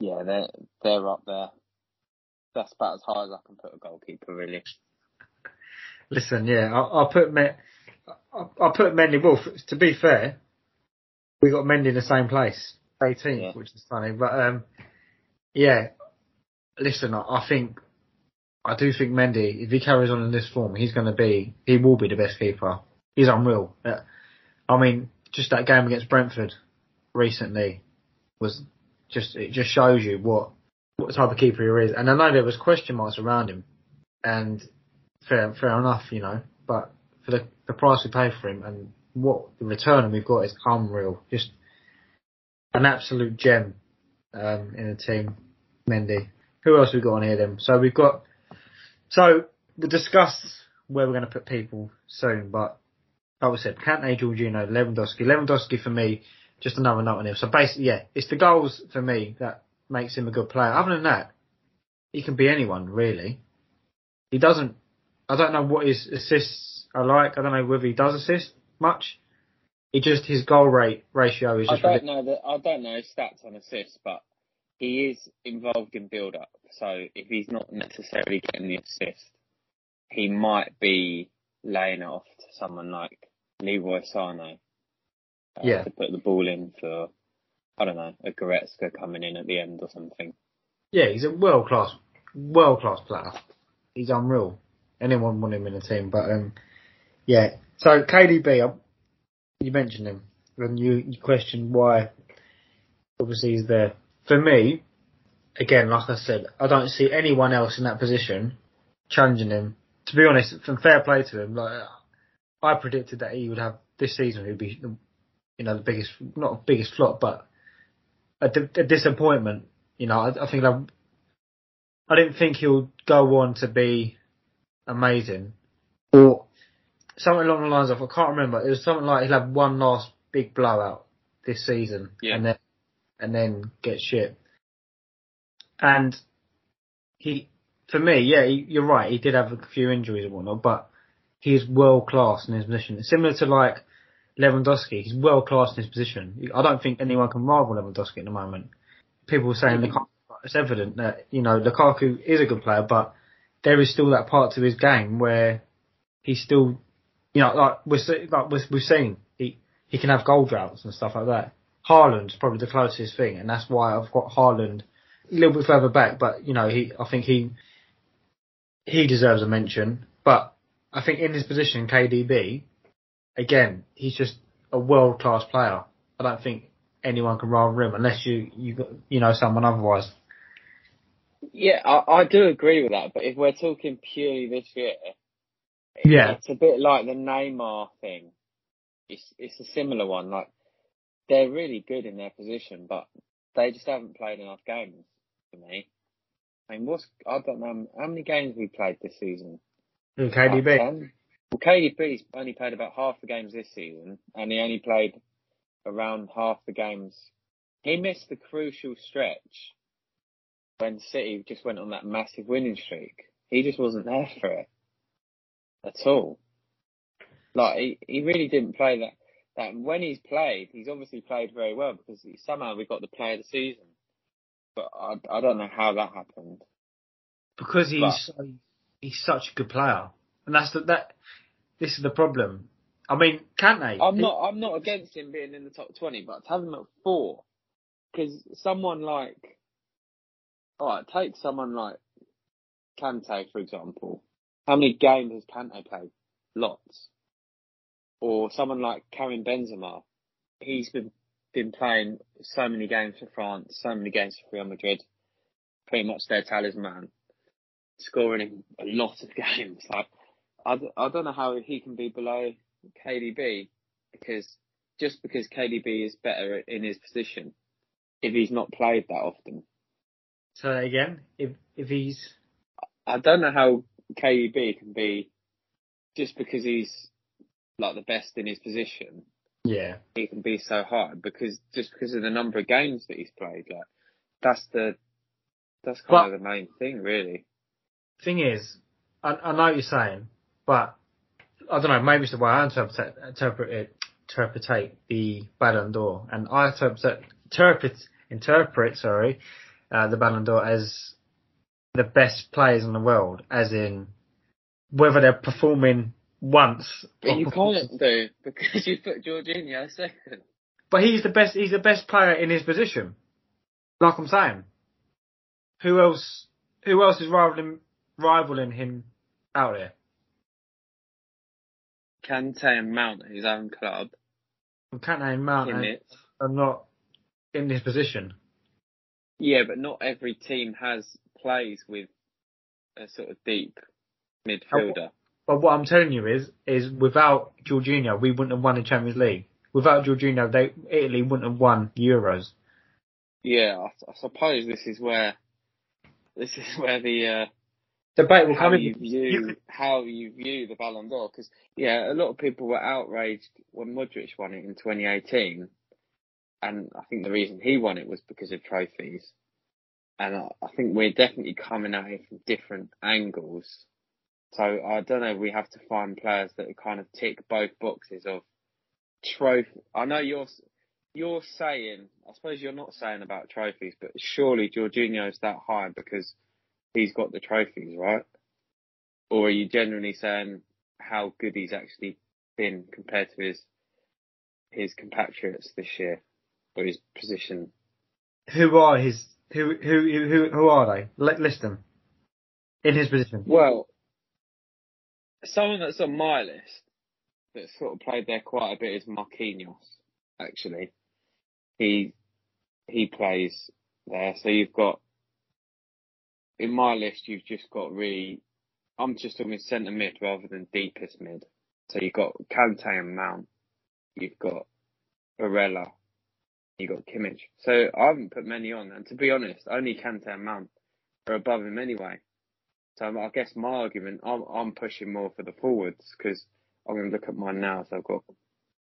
[SPEAKER 1] yeah, they're they're up there. That's about as high as I can put a goalkeeper, really.
[SPEAKER 4] Listen, yeah, I'll, I'll put Me- I'll, I'll put Mendy. Wolf. to be fair, we got Mendy in the same place, 18th,
[SPEAKER 1] Yeah.
[SPEAKER 4] which is funny. But um, yeah, listen, I, I think I do think Mendy, if he carries on in this form, he's going to be, he will be the best keeper. He's unreal. Uh, I mean, just that game against Brentford recently was just it just shows you what what type of keeper he is. And I know there was question marks around him, and fair fair enough, you know. But for the the price we paid for him and what the return we've got is unreal. Just an absolute gem um, in the team, Mendy. Who else we got on here then? So we've got. So we'll discuss where we're going to put people soon, but like we said, Kante, Jorginho, Lewandowski. Lewandowski for me, just another note on him. So basically, yeah, it's the goals for me that makes him a good player. Other than that, he can be anyone really. He doesn't. I don't know what his assists are like. I don't know whether he does assist much. He just his goal rate ratio is
[SPEAKER 1] I
[SPEAKER 4] just
[SPEAKER 1] don't
[SPEAKER 4] ridiculous.
[SPEAKER 1] know that I don't know his stats on assists, but he is involved in build up. So if he's not necessarily getting the assist, he might be laying it off to someone like Leroy Sane.
[SPEAKER 4] Yeah.
[SPEAKER 1] To put the ball in for I don't know, a Goretzka coming in at the end or something.
[SPEAKER 4] Yeah, he's a world class, world class player. He's unreal. Anyone want him in the team, but um, yeah. So KDB, you mentioned him, and you, you questioned why. Obviously, he's there. For me, again, like I said, I don't see anyone else in that position challenging him. To be honest, from fair play to him, like I predicted that he would have this season, he'd be, you know, the biggest, not the biggest flop, but a, di- a disappointment. You know, I, I think I, I didn't think he'll go on to be amazing, or something along the lines of I can't remember. It was something like he'll have one last big blowout this season,
[SPEAKER 1] Yeah.
[SPEAKER 4] and then and then get shit. And he, for me, yeah, he, you're right. He did have a few injuries and whatnot, but he's world class in his position. Similar to like Lewandowski, he's world class in his position. I don't think anyone can rival Lewandowski at the moment. People were saying. Lukaku, it's evident that you know Lukaku is a good player, but there is still that part to his game where he's still, you know, like we're like we're- we've seen he he can have goal droughts and stuff like that. Haaland's probably the closest thing, and that's why I've got Haaland a little bit further back. But you know, he I think he he deserves a mention. But I think in his position, KDB, again, he's just a world class player. I don't think anyone can rival him unless you you you know someone otherwise.
[SPEAKER 1] Yeah, I, I do agree with that. But if we're talking purely this year,
[SPEAKER 4] Yeah.
[SPEAKER 1] it's a bit like the Neymar thing. It's it's a similar one. Like they're really good in their position, but they just haven't played enough games for me. I mean, what's I don't know how many games we played this season.
[SPEAKER 4] KDB.
[SPEAKER 1] 10? Well, KDB's only played about half the games this season, and he only played around half the games. He missed the crucial stretch when City just went on that massive winning streak. He just wasn't there for it at all. Like he, he really didn't play that. That when he's played, he's obviously played very well because he, somehow we got the player of the season. But I, I don't know how that happened.
[SPEAKER 4] because he's
[SPEAKER 1] But-
[SPEAKER 4] he's such a good player, and that's the, that. This is the problem. I mean, Kante.
[SPEAKER 1] I'm not. I'm not against him being in the top twenty, but to have him at four, because someone like, all right, take someone like Kante for example. How many games has Kante played? Lots. Or someone like Karim Benzema. He's been been playing so many games for France, so many games for Real Madrid. Pretty much their talisman, scoring in a lot of games. Like, I, I don't know how he can be below KDB because just because KDB is better in his position, if he's not played that often,
[SPEAKER 4] So again, if if he's
[SPEAKER 1] I don't know how KDB can be just because he's like the best in his position.
[SPEAKER 4] yeah,
[SPEAKER 1] He can be so high because just because of the number of games that he's played. Like that's the that's kind of the main thing, really.
[SPEAKER 4] thing is, I, I know what you're saying, but I don't know. Maybe it's the way I interpret interpret it, interpretate the Ballon d'Or, and I interpret interpret interpret sorry, uh, the Ballon d'Or as the best players in the world, as in whether they're performing once.
[SPEAKER 1] But you can't do because you put Jorginho second.
[SPEAKER 4] But he's the best. He's the best player in his position. Like I'm saying, who else? Who else is rivaling rivaling him out there?
[SPEAKER 1] Kante and Mount at his own club.
[SPEAKER 4] Kante and Mount are- are not in this position.
[SPEAKER 1] Yeah, but not every team has plays with a sort of deep midfielder.
[SPEAKER 4] But what I'm telling you is, is without Jorginho, we wouldn't have won the Champions League. Without Jorginho, they Italy wouldn't have won Euros.
[SPEAKER 1] Yeah, I, I suppose this is where this is where the uh,
[SPEAKER 4] Debate will
[SPEAKER 1] how
[SPEAKER 4] come
[SPEAKER 1] you
[SPEAKER 4] in.
[SPEAKER 1] view
[SPEAKER 4] you could-
[SPEAKER 1] how you view the Ballon d'Or because yeah, a lot of people were outraged when Modric won it in 2018, and I think the reason he won it was because of trophies. And I, I think we're definitely coming at it from different angles. So I don't know. We have to find players that kind of tick both boxes of trophy. I know you're you're saying. I suppose you're not saying about trophies, but surely Jorginho's that high because he's got the trophies, right? Or are you generally saying how good he's actually been compared to his his compatriots this year or his position?
[SPEAKER 4] Who are his? Who who who who are they? Let list them. In his position.
[SPEAKER 1] Well, someone that's on my list that sort of played there quite a bit is Marquinhos. Actually, he he plays there. So you've got in my list, you've just got really. I'm just talking centre mid rather than deepest mid. So you've got Kante and Mount. You've got Barella. You've got Kimmich. So I haven't put many on, and to be honest, only Kante and Mount are above him anyway. So I guess my argument, I'm, I'm pushing more for the forwards because I'm going to look at mine now. So I've got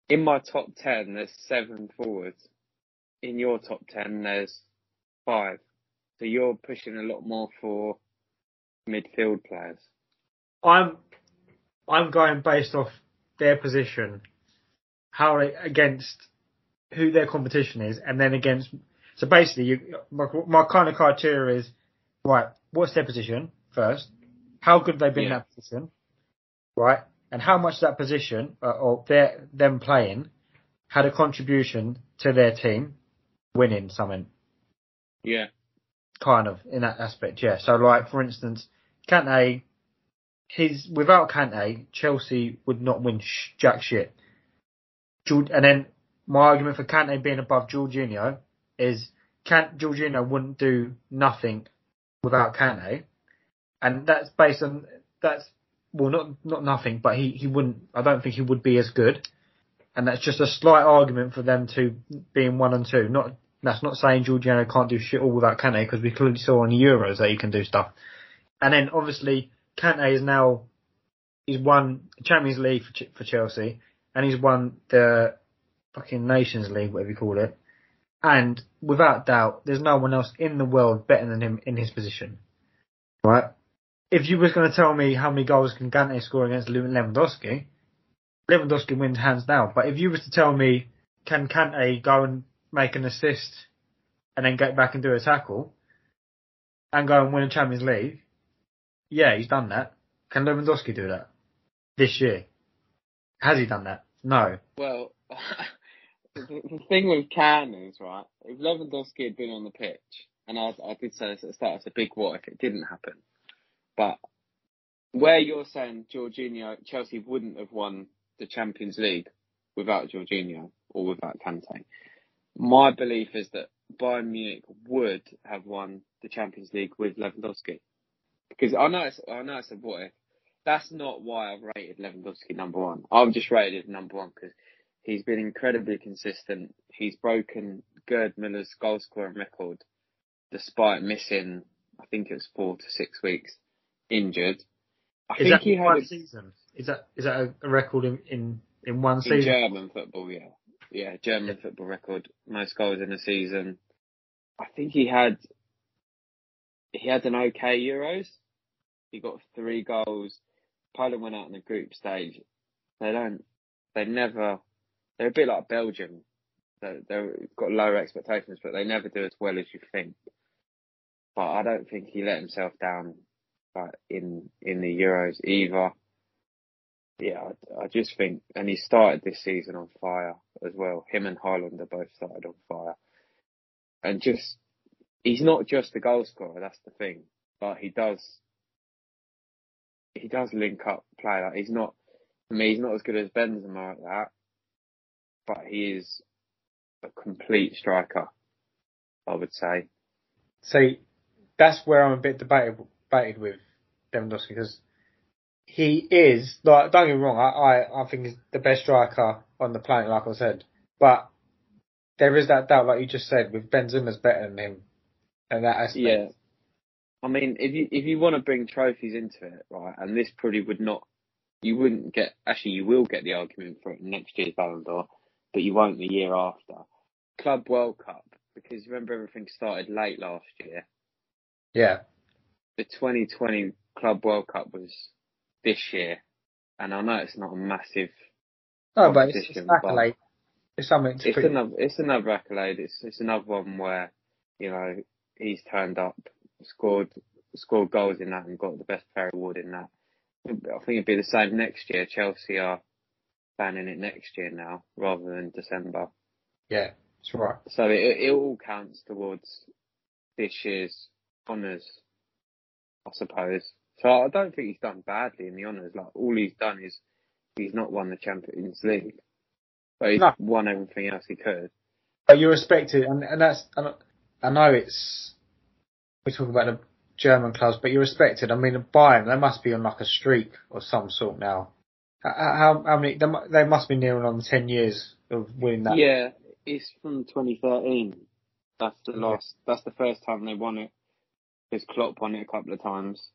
[SPEAKER 1] in my top ten, there's seven forwards. In your top ten, there's five. So you're pushing a lot more for midfield players.
[SPEAKER 4] I'm I'm going based off their position, how they against who their competition is, and then against. So basically, you, my, my kind of criteria is right. What's their position first? How good have they been in that position, right? And how much that position uh, or their them playing had a contribution to their team winning something
[SPEAKER 1] Yeah,
[SPEAKER 4] kind of in that aspect, yeah. So like for instance, Kante, his without Kante, Chelsea would not win sh- jack shit. And then my argument for Kante being above Jorginho is can Jorginho wouldn't do nothing without Kante, and that's based on that's well not not nothing, but he he wouldn't. I don't think he would be as good, and that's just a slight argument for them to being one and two. Not that's not saying Jorginho can't do shit all without Kante because we clearly saw on the Euros that he can do stuff. And then obviously Kante is now he's won the Champions League for, for Chelsea and he's won the fucking Nations League, whatever you call it. And without doubt, there's no one else in the world better than him in his position. Right? If you was going to tell me how many goals can Kante score against Lewandowski, Lewandowski wins hands down. But if you was to tell me, can Kante go and make an assist and then get back and do a tackle and go and win a Champions League, yeah, he's done that. Can Lewandowski do that this year? Has he done that? No.
[SPEAKER 1] Well, the, thing with Can is right. If Lewandowski had been on the pitch, and I, I did say this at the start, it's a big what if it didn't happen. But where you're saying Jorginho, Chelsea wouldn't have won the Champions League without Jorginho or without Kante. My belief is that Bayern Munich would have won the Champions League with Lewandowski. Because I know it's, I know it's a what if. That's not why I've rated Lewandowski number one. I've just rated him number one because he's been incredibly consistent. He's broken Gerd Müller's goal scoring record despite missing, I think it was four to six weeks injured. I
[SPEAKER 4] Is
[SPEAKER 1] think
[SPEAKER 4] that
[SPEAKER 1] he had a-
[SPEAKER 4] season? Is that is that a, a record in, in, in one
[SPEAKER 1] in
[SPEAKER 4] season?
[SPEAKER 1] German football, yeah. Yeah, German football record, most goals in a season. I think he had he had an okay Euros. He got three goals. Poland went out in the group stage. They don't they never they're a bit like Belgium. They they've got lower expectations but they never do as well as you think. But I don't think he let himself down in in the Euros either yeah, I, I just think, and he started this season on fire as well. Him and Haaland are both started on fire, and just he's not just a goal scorer. That's the thing, but he does he does link up play. Like he's not, I mean, he's not as good as Benzema at that, but he is a complete striker. I would say.
[SPEAKER 4] See, that's where I'm a bit debated, debated with Lewandowski because he is like don't get me wrong, I, I, I think he's the best striker on the planet, like I said. But there is that doubt, like you just said, with Benzema's better than him, and that aspect.
[SPEAKER 1] Yeah. I mean, if you if you want to bring trophies into it, right, and this probably would not, you wouldn't get. Actually, you will get the argument for it next year's Ballon d'Or, but you won't the year after. Club World Cup, because remember everything started late last year.
[SPEAKER 4] yeah,
[SPEAKER 1] The 2020 Club World Cup was this year, and I know it's not a massive.
[SPEAKER 4] no, but it's, it's an accolade. It's something to
[SPEAKER 1] It's another. It's another accolade. It's it's another one where, you know, he's turned up, scored scored goals in that, and got the best player award in that. I think it'd be the same next year. Chelsea are planning it next year now, rather than December.
[SPEAKER 4] Yeah, that's right.
[SPEAKER 1] So it it all counts towards this year's honours, I suppose. So I don't think he's done badly in the honours. Like all he's done is he's not won the Champions League, but he's
[SPEAKER 4] No.
[SPEAKER 1] won everything else he could.
[SPEAKER 4] But you respect it, and, and that's, and I know it's, we talk about the German clubs, but you respect it. I mean, Bayern, they must be on like a streak of some sort now. How, how, how many, they must be nearing on 10 years of winning that.
[SPEAKER 1] Yeah, it's from 2013. That's the
[SPEAKER 4] Yeah.
[SPEAKER 1] last. That's the first time they won it. Because Klopp won it a couple of times.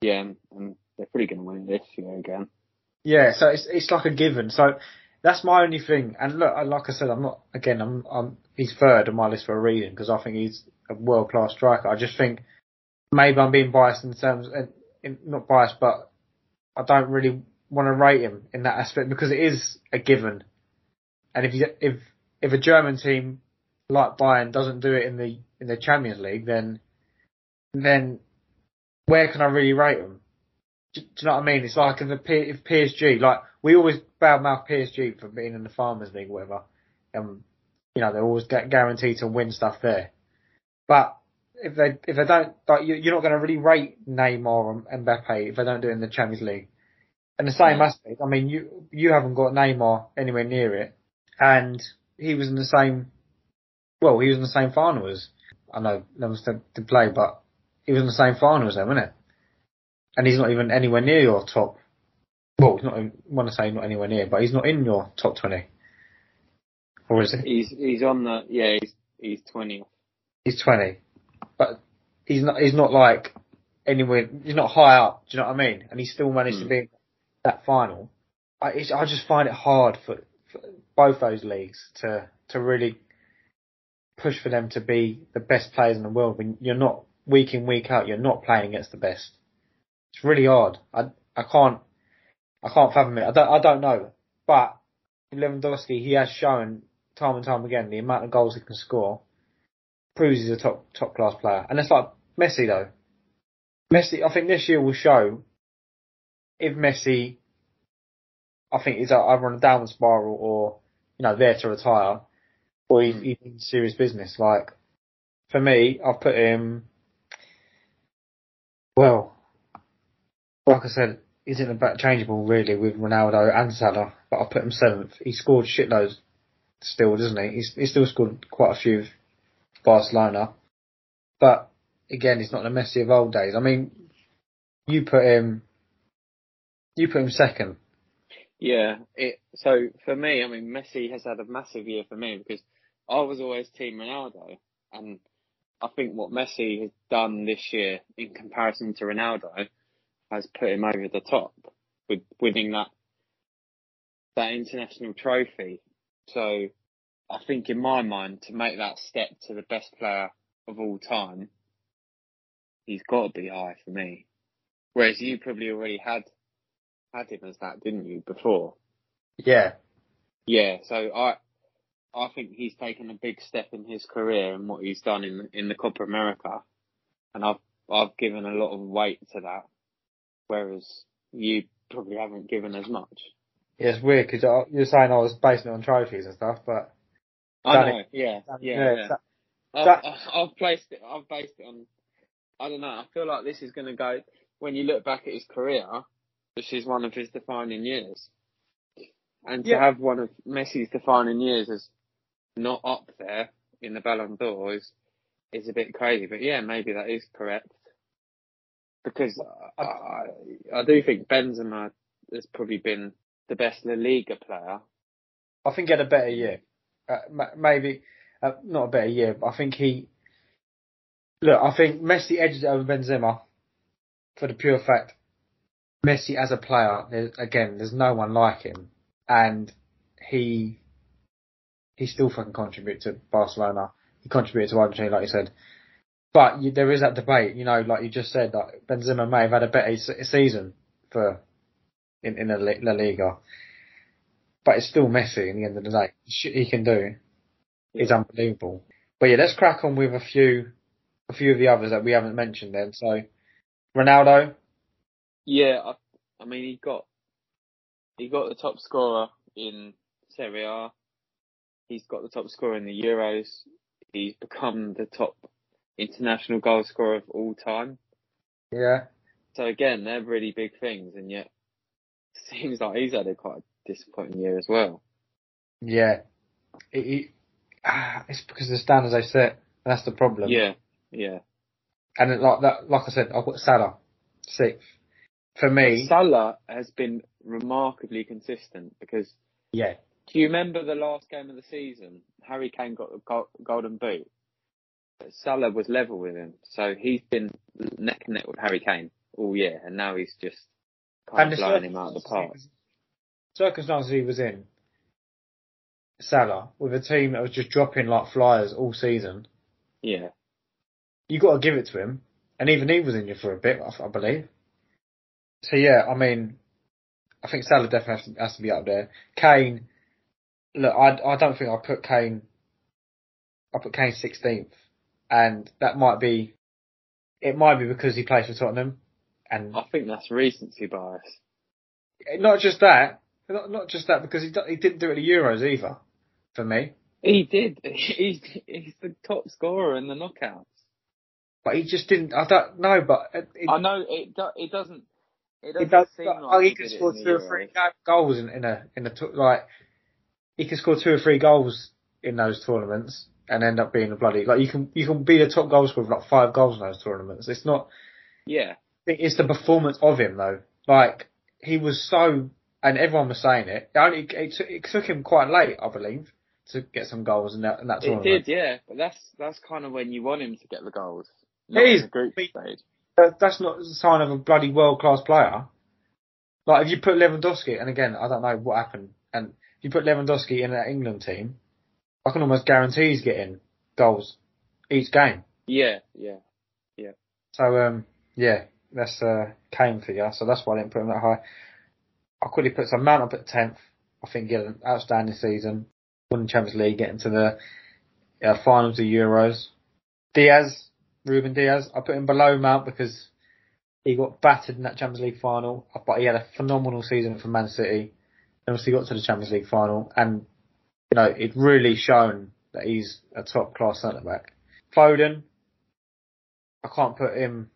[SPEAKER 1] Yeah, and, and they're probably going to win this year again.
[SPEAKER 4] Yeah, so it's it's like a given. So that's my only thing. And look, like I said, I'm not again. I'm I'm he's third on my list for a reason because I think he's a world class striker. I just think maybe I'm being biased in terms, and not biased, but I don't really want to rate him in that aspect because it is a given. And if you, if if a German team like Bayern doesn't do it in the in the Champions League, then then where can I really rate them? Do, do you know what I mean? It's like if, P- if PSG, like we always badmouth PSG for being in the Farmers League, or whatever. Um, you know they're always gu- guaranteed to win stuff there. But if they if they don't, like you, you're not going to really rate Neymar and Mbappe if they don't do it in the Champions League. And the same aspect, I mean, you you haven't got Neymar anywhere near it, and he was in the same. Well, he was in the same final as I know Levels to, to play, but he was in the same final as them, wasn't it? And he's not even anywhere near your top. Well, he's not. I want to say not anywhere near, but he's not in your top twenty. Or is he?
[SPEAKER 1] He's he's on the yeah he's he's twenty.
[SPEAKER 4] He's twenty, but he's not. He's not like anywhere. He's not high up. Do you know what I mean? And he still managed to
[SPEAKER 1] Hmm.
[SPEAKER 4] be in that final. I it's, I just find it hard for, for both those leagues to to really push for them to be the best players in the world when you're not week in week out. You're not playing against the best. It's really hard. I I can't I can't fathom it. I don't I don't know, but Lewandowski he has shown time and time again the amount of goals he can score proves he's a top top class player. And it's like Messi though. Messi, I think this year will show if Messi, I think he's either on a downward spiral or you know there to retire, or he's, he's in serious business. Like for me, I've put him. Well, like I said, he's in a changeable really with Ronaldo and Salah, but I put him seventh. He scored shitloads still, doesn't he? He's, he still scored quite a few Barcelona. But again, he's not the Messi of old days. I mean, you put him, you put him second.
[SPEAKER 1] Yeah, it. So for me, I mean, Messi has had a massive year for me because I was always Team Ronaldo, and I think what Messi has done this year in comparison to Ronaldo has put him over the top with winning that that international trophy. So I think in my mind, to make that step to the best player of all time, he's got to be high for me. Whereas you probably already had had him as that, didn't you, before?
[SPEAKER 4] Yeah,
[SPEAKER 1] Yeah, so I I think he's taken a big step in his career and what he's done in in the Copa America, and I've I've given a lot of weight to that, whereas you probably haven't given as much.
[SPEAKER 4] yeah, it's weird because you're saying oh, I was basing it on trophies and stuff, but
[SPEAKER 1] I know, yeah, yeah,
[SPEAKER 4] yeah,
[SPEAKER 1] yeah.
[SPEAKER 4] that-
[SPEAKER 1] I've,
[SPEAKER 4] that-
[SPEAKER 1] I've placed it. I've based it on. I don't know. I feel like this is going to go. When you look back at his career, this is one of his defining years, and to
[SPEAKER 4] Yeah.
[SPEAKER 1] have one of Messi's defining years as not up there in the Ballon d'Or is is a bit crazy. But yeah, maybe that is correct because I, I, I do think Benzema has probably been the best La Liga player.
[SPEAKER 4] I think he had a better year. Uh, maybe uh, not a better year, but I think he. Look, I think Messi edged it over Benzema for the pure fact Messi as a player. Again, there's no one like him, and he he still fucking contribute to Barcelona. He contributed to Argentina, like you said. But you, there is that debate, you know, like you just said, that Benzema may have had a better se- season for in in the La Liga but it's still Messi in the end of the day. The shit he can do is unbelievable. But yeah, let's crack on with a few, a few of the others that we haven't mentioned then. So, Ronaldo,
[SPEAKER 1] Yeah, I, I mean he got he got the top scorer in Serie A. He's got the top scorer in the Euros. He's become the top international goal scorer of all time.
[SPEAKER 4] yeah,
[SPEAKER 1] So again, they're really big things, and yet seems like he's had a quite a disappointing year as well.
[SPEAKER 4] yeah, it, it, ah, it's because of the standards they set. That's the problem.
[SPEAKER 1] Yeah, yeah.
[SPEAKER 4] and it, like that, like I said, I've got Salah sixth. For me,
[SPEAKER 1] Salah has been remarkably consistent because
[SPEAKER 4] yeah,
[SPEAKER 1] do you remember the last game of the season? Harry Kane got the golden boot. Salah was level with him, so he's been neck and neck with Harry Kane all year, and now he's just kind
[SPEAKER 4] and
[SPEAKER 1] of blowing him out of the park.
[SPEAKER 4] circumstances- he was in, Salah, with a team that was just dropping like flyers all season,
[SPEAKER 1] Yeah,
[SPEAKER 4] you got to give it to him. And even he was injured for a bit, I, I believe. So yeah, I mean, I think Salah definitely has to, has to be up there. Kane, look, I, I don't think I put Kane, I put Kane 16th. And that might be, it might be because he plays for Tottenham. And
[SPEAKER 1] I think that's recency bias.
[SPEAKER 4] Eh, not just that, not, not just that, because he, he didn't do it at the Euros either, for me.
[SPEAKER 1] He did. He's he's the top scorer in the knockouts.
[SPEAKER 4] But he just didn't, I don't know, but it, it,
[SPEAKER 1] I know it. Do, it doesn't. It doesn't
[SPEAKER 4] It does.
[SPEAKER 1] seem oh,
[SPEAKER 4] Like,
[SPEAKER 1] like
[SPEAKER 4] oh, he
[SPEAKER 1] did
[SPEAKER 4] could score two or three goals in, in a in a like. He can score two or three goals in those tournaments and end up being a bloody like you can you can be the top goal scorer with like five goals in those tournaments. It's not
[SPEAKER 1] Yeah.
[SPEAKER 4] it's the performance of him though. Like he was so, and everyone was saying it. It, only, it, took, it took him quite late, I believe, to get some goals in that in that
[SPEAKER 1] It
[SPEAKER 4] tournament.
[SPEAKER 1] did, yeah. But that's that's kind of when you want him to get the goals.
[SPEAKER 4] It
[SPEAKER 1] in group stage.
[SPEAKER 4] Uh, that's not a sign of a bloody world class player. Like if you put Lewandowski, and again, I don't know what happened, and you put Lewandowski in that England team, I can almost guarantee he's getting goals each game.
[SPEAKER 1] Yeah, yeah. Yeah.
[SPEAKER 4] So um, yeah, that's uh, Kane for you. So that's why I didn't put him that high. I quickly put some Mount up at tenth. I think he had an outstanding season. Won the Champions League, getting to the uh, finals of Euros. Dias, Ruben Dias, I put him below Mount because he got battered in that Champions League final, but he had a phenomenal season for Man City. Obviously got to the Champions League final, and you know it really shown that he's a top class centre back. Foden, I can't put him.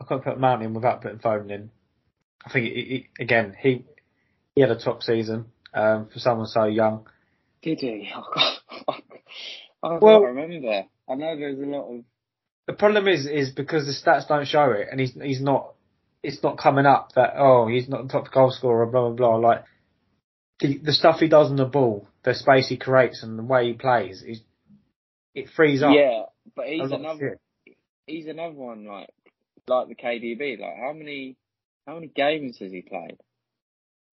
[SPEAKER 4] I can't put Mount in without putting Foden in. I think again he he had a top season um, for someone so young.
[SPEAKER 1] Did he? I
[SPEAKER 4] Well-
[SPEAKER 1] can't remember. I know there's a lot of
[SPEAKER 4] The problem is is because the stats don't show it, and he's he's not. It's not coming up that oh he's not the top goal scorer blah blah blah like the the stuff he does on the ball, the space he creates, and the way he plays is it frees up.
[SPEAKER 1] yeah, but he's another he's another one like like the KDB. Like how many how many games has he played?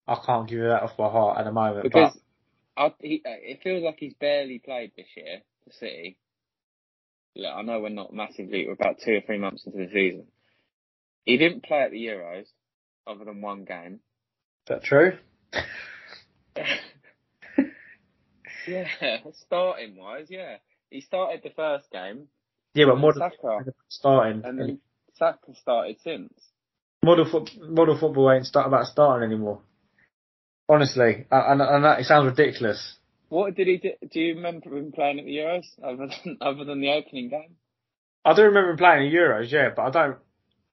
[SPEAKER 4] I can't give you that off by heart at the moment,
[SPEAKER 1] Because
[SPEAKER 4] but
[SPEAKER 1] I, he, it feels like he's barely played this year for City. Look, I know we're not massively, we're about two or three months into the season. He didn't play at the Euros, other than one game.
[SPEAKER 4] is that true?
[SPEAKER 1] yeah, starting wise, yeah. He started the first game,
[SPEAKER 4] Yeah, but modern
[SPEAKER 1] Saka,
[SPEAKER 4] starting
[SPEAKER 1] and then Saka started since.
[SPEAKER 4] model foot, model football ain't start about starting anymore. Honestly, and, and that it sounds ridiculous.
[SPEAKER 1] What did he do? Do you remember him playing at the Euros, other than, other than the opening game?
[SPEAKER 4] I do remember him playing in Euros, yeah, but I don't.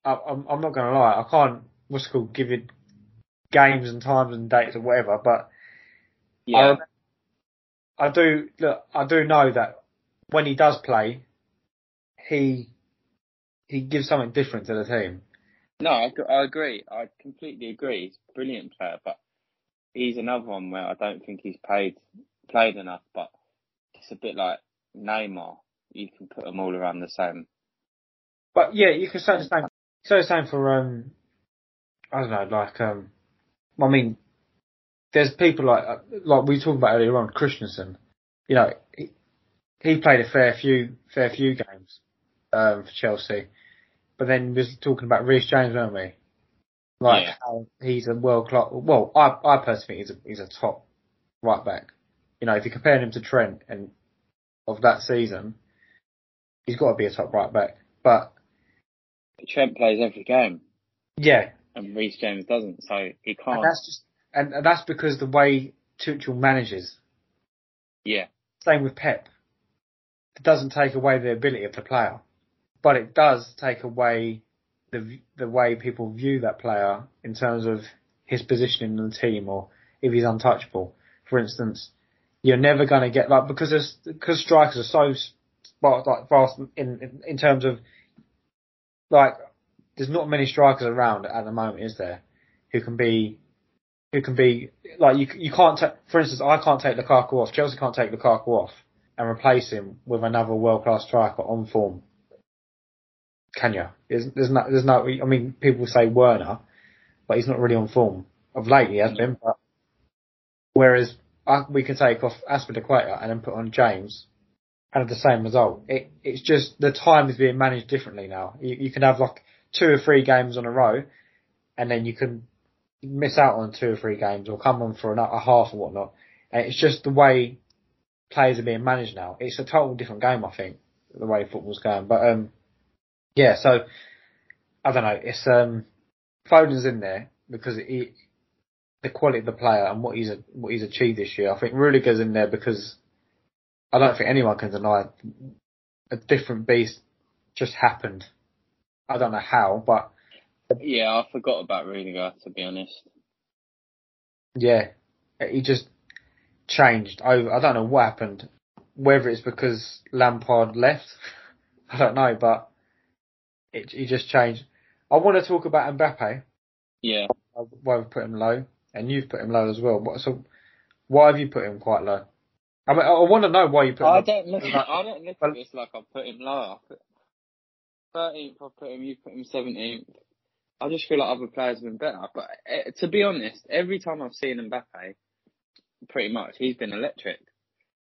[SPEAKER 4] I, I'm, I'm not going to lie. I can't. What's it called? Give you games and times and dates or whatever. But
[SPEAKER 1] Yeah,
[SPEAKER 4] I do look. I do know that when he does play, he he gives something different to the team.
[SPEAKER 1] No, I, I agree. I completely agree. He's a brilliant player, but he's another one where I don't think he's played played enough. But it's a bit like Neymar. You can put them all around the same.
[SPEAKER 4] But yeah, you can say the same. Say the same for um, I don't know, like um, I mean, there's people like uh, like we talked about earlier on, Christensen. You know, he, he played a fair few fair few games um for Chelsea, but then we was talking about Reece James, weren't we? Like
[SPEAKER 1] Yeah.
[SPEAKER 4] how he's a world class. Well, I I personally think he's a he's a top right back. You know, if you compare him to Trent and of that season, he's got to be a top right back. But
[SPEAKER 1] Trent plays every game,
[SPEAKER 4] yeah,
[SPEAKER 1] and Reece James doesn't, so he can't.
[SPEAKER 4] And that's just and, that's because the way Tuchel manages.
[SPEAKER 1] yeah,
[SPEAKER 4] Same with Pep. It doesn't take away the ability of the player, but it does take away the the way people view that player in terms of his position in the team or if he's untouchable. For instance, you're never going to get like because because strikers are so like fast in, in in terms of like there's not many strikers around at the moment, is there? Who can be who can be like you you can't take for instance I can't take Lukaku off Chelsea can't take Lukaku off and replace him with another world class striker on form. Can you? There's, there's no there's no I mean people say Werner, but he's not really on form of late. He has been, but whereas I, we can take off Azpilicueta and then put on James and have the same result. It it's just the time is being managed differently now. You, you can have like two or three games on a row, and then you can miss out on two or three games or come on for a, a half or whatnot. And it's just the way players are being managed now. It's a total different game, I think, the way football's going. But um, yeah, so I don't know. It's um, Foden's in there because he, the quality of the player and what he's what he's achieved this year. I think Rudiger's in there because I don't think anyone can deny a different beast just happened. I don't know how, but
[SPEAKER 1] yeah. I forgot about Rudiger to be honest.
[SPEAKER 4] yeah, he just changed over. I don't know what happened. Whether it's because Lampard left, I don't know, but it he just changed. I want to talk about Mbappe.
[SPEAKER 1] Yeah.
[SPEAKER 4] Why we've put him low, and you've put him low as well. What, so why have you put him quite low? I mean, I, want to know why you put him.
[SPEAKER 1] I don't look. At, I don't look at this like I put him low. I thirteenth. I put him. You put him seventeenth. I just feel like other players have been better. But uh, to be honest, every time I've seen Mbappe, pretty much he's been electric.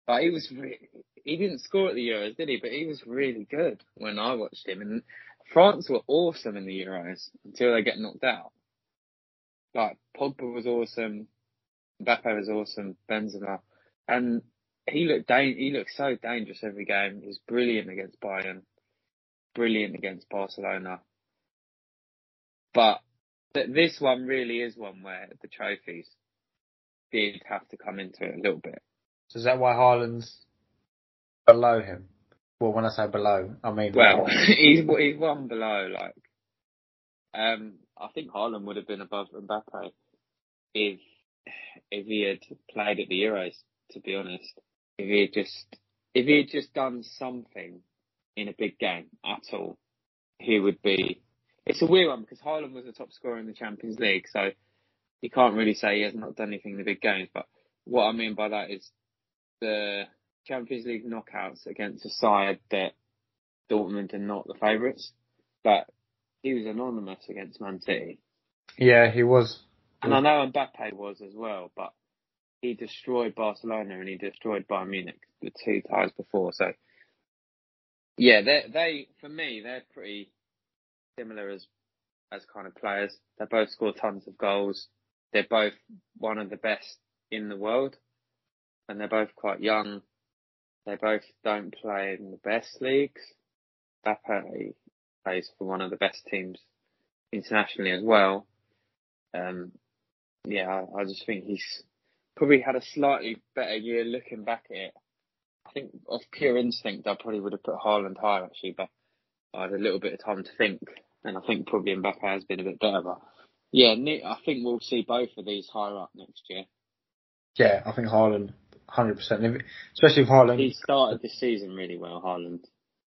[SPEAKER 1] Like he was. Re- he didn't score at the Euros, did he? But he was really good when I watched him. And France were awesome in the Euros until they get knocked out. Like Pogba was awesome. Mbappe was awesome. Benzema, and he looked da- he looked so dangerous every game. He was brilliant against Bayern, brilliant against Barcelona. But th- this one really is one where the trophies did have to come into it a little bit.
[SPEAKER 4] So is that why Haaland's below him? Well, when I say below, I mean
[SPEAKER 1] Well, he's he's one below. Like, um, I think Haaland would have been above Mbappe if if he had played at the Euros. To be honest, if he had just if he had just done something in a big game at all, he would be. It's a weird one because Haaland was the top scorer in the Champions League, so you can't really say he has not done anything in the big games. But what I mean by that is the Champions League knockouts against a side that Dortmund are not the favourites, but he was anonymous against Man City.
[SPEAKER 4] yeah, he was.
[SPEAKER 1] And I know Mbappe was as well, but he destroyed Barcelona and he destroyed Bayern Munich the two times before. So, yeah, they they for me they're pretty similar as as kind of players. They both score tons of goals. They're both one of the best in the world, and they're both quite young. They both don't play in the best leagues. Mbappe plays for one of the best teams internationally as well. Um, yeah, I, I just think he's probably had a slightly better year looking back at it. I think off pure instinct, I probably would have put Haaland higher actually, but I had a little bit of time to think, and I think probably Mbappe has been a bit better. But yeah, I think we'll see both of these higher up next year.
[SPEAKER 4] Yeah, I think Haaland, hundred percent. Especially if Haaland,
[SPEAKER 1] He started the season really well, Haaland.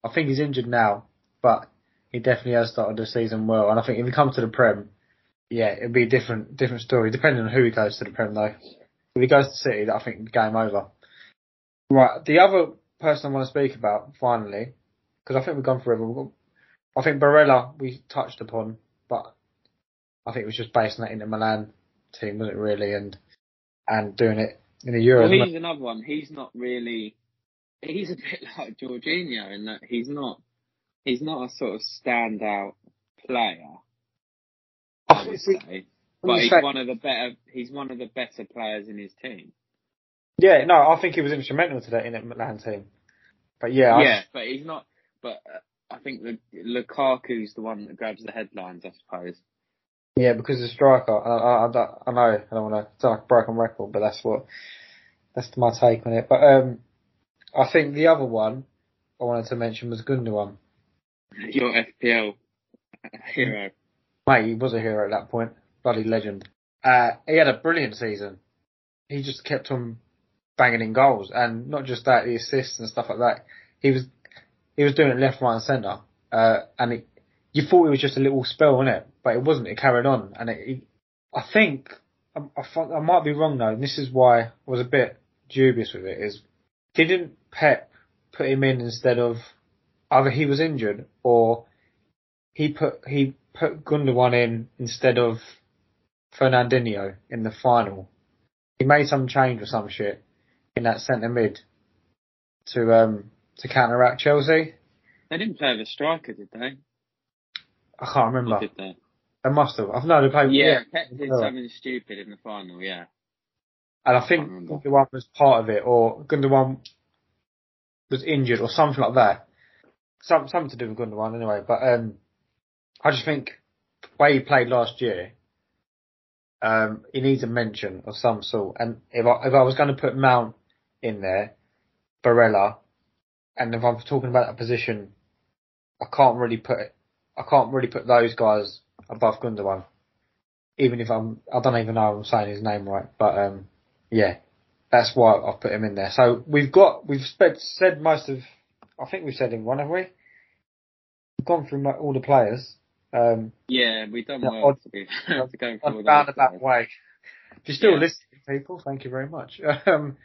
[SPEAKER 4] I think he's injured now, but he definitely has started the season well. And I think if he comes to the Prem, yeah, it'd be a different different story, depending on who he goes to the Prem though. If he goes to City, that I think game over. Right, the other person I want to speak about finally, because I think we've gone forever. We've got, I think Barella we touched upon, but I think it was just based on that Inter Milan team, wasn't it really, and and doing it in the Euros.
[SPEAKER 1] Well, he's another one. He's not really. He's a bit like Jorginho in that he's not. He's not a sort of standout player. I would
[SPEAKER 4] If
[SPEAKER 1] say, but he's
[SPEAKER 4] say-
[SPEAKER 1] one of the better. He's one of the better players in his team.
[SPEAKER 4] yeah, no, I think he was instrumental to that Inter Milan team. But yeah, I
[SPEAKER 1] yeah, but he's not. But uh, I think the Lukaku's the one that grabs the headlines. I suppose.
[SPEAKER 4] Yeah, because the striker, I, I, I, I know I don't want to sound like a broken record, but that's what that's my take on it. But um, I think the other one I wanted to mention was Gundogan.
[SPEAKER 1] Your FPL hero.
[SPEAKER 4] Mate, he was a hero at that point, bloody legend. Uh, he had a brilliant season. He just kept on banging in goals, and not just that, the assists and stuff like that. He was he was doing it left, right, and centre. Uh, and it, you thought it was just a little spell, wasn't it? But it wasn't. It carried on, and it. it I think I, I, I might be wrong though. And this is why I was a bit dubious with it. Is didn't Pep put him in instead of either he was injured or he put he put Gundogan in instead of Fernandinho in the final. He made some change or some shit in that centre mid to um to counteract Chelsea.
[SPEAKER 1] They didn't play with a striker, did they?
[SPEAKER 4] I can't
[SPEAKER 1] Or
[SPEAKER 4] remember.
[SPEAKER 1] did they?
[SPEAKER 4] They must have. I've known they played.
[SPEAKER 1] Yeah, Pep did something stupid in the final. Yeah.
[SPEAKER 4] And I think. Gundogan was part of it, or Gundogan was injured, or something like that. Some something to do with Gundogan anyway. But um, I just think the way he played last year, um, he needs a mention of some sort. And if I if I was going to put Mount in there, Barella, and if I'm talking about that position, I can't really put I can't really put those guys above Gundogan. Even if I'm, I don't even know I'm saying his name right, but um, yeah, that's why I've put him in there. So we've got we've said most of. I think we've said in one, have we? We've gone through all the players. Um,
[SPEAKER 1] Yeah, we've done well
[SPEAKER 4] odd-
[SPEAKER 1] to be to go for all
[SPEAKER 4] on
[SPEAKER 1] those
[SPEAKER 4] roundabout
[SPEAKER 1] players.
[SPEAKER 4] way. If you're still
[SPEAKER 1] Yeah.
[SPEAKER 4] listening, people, thank you very much. Um,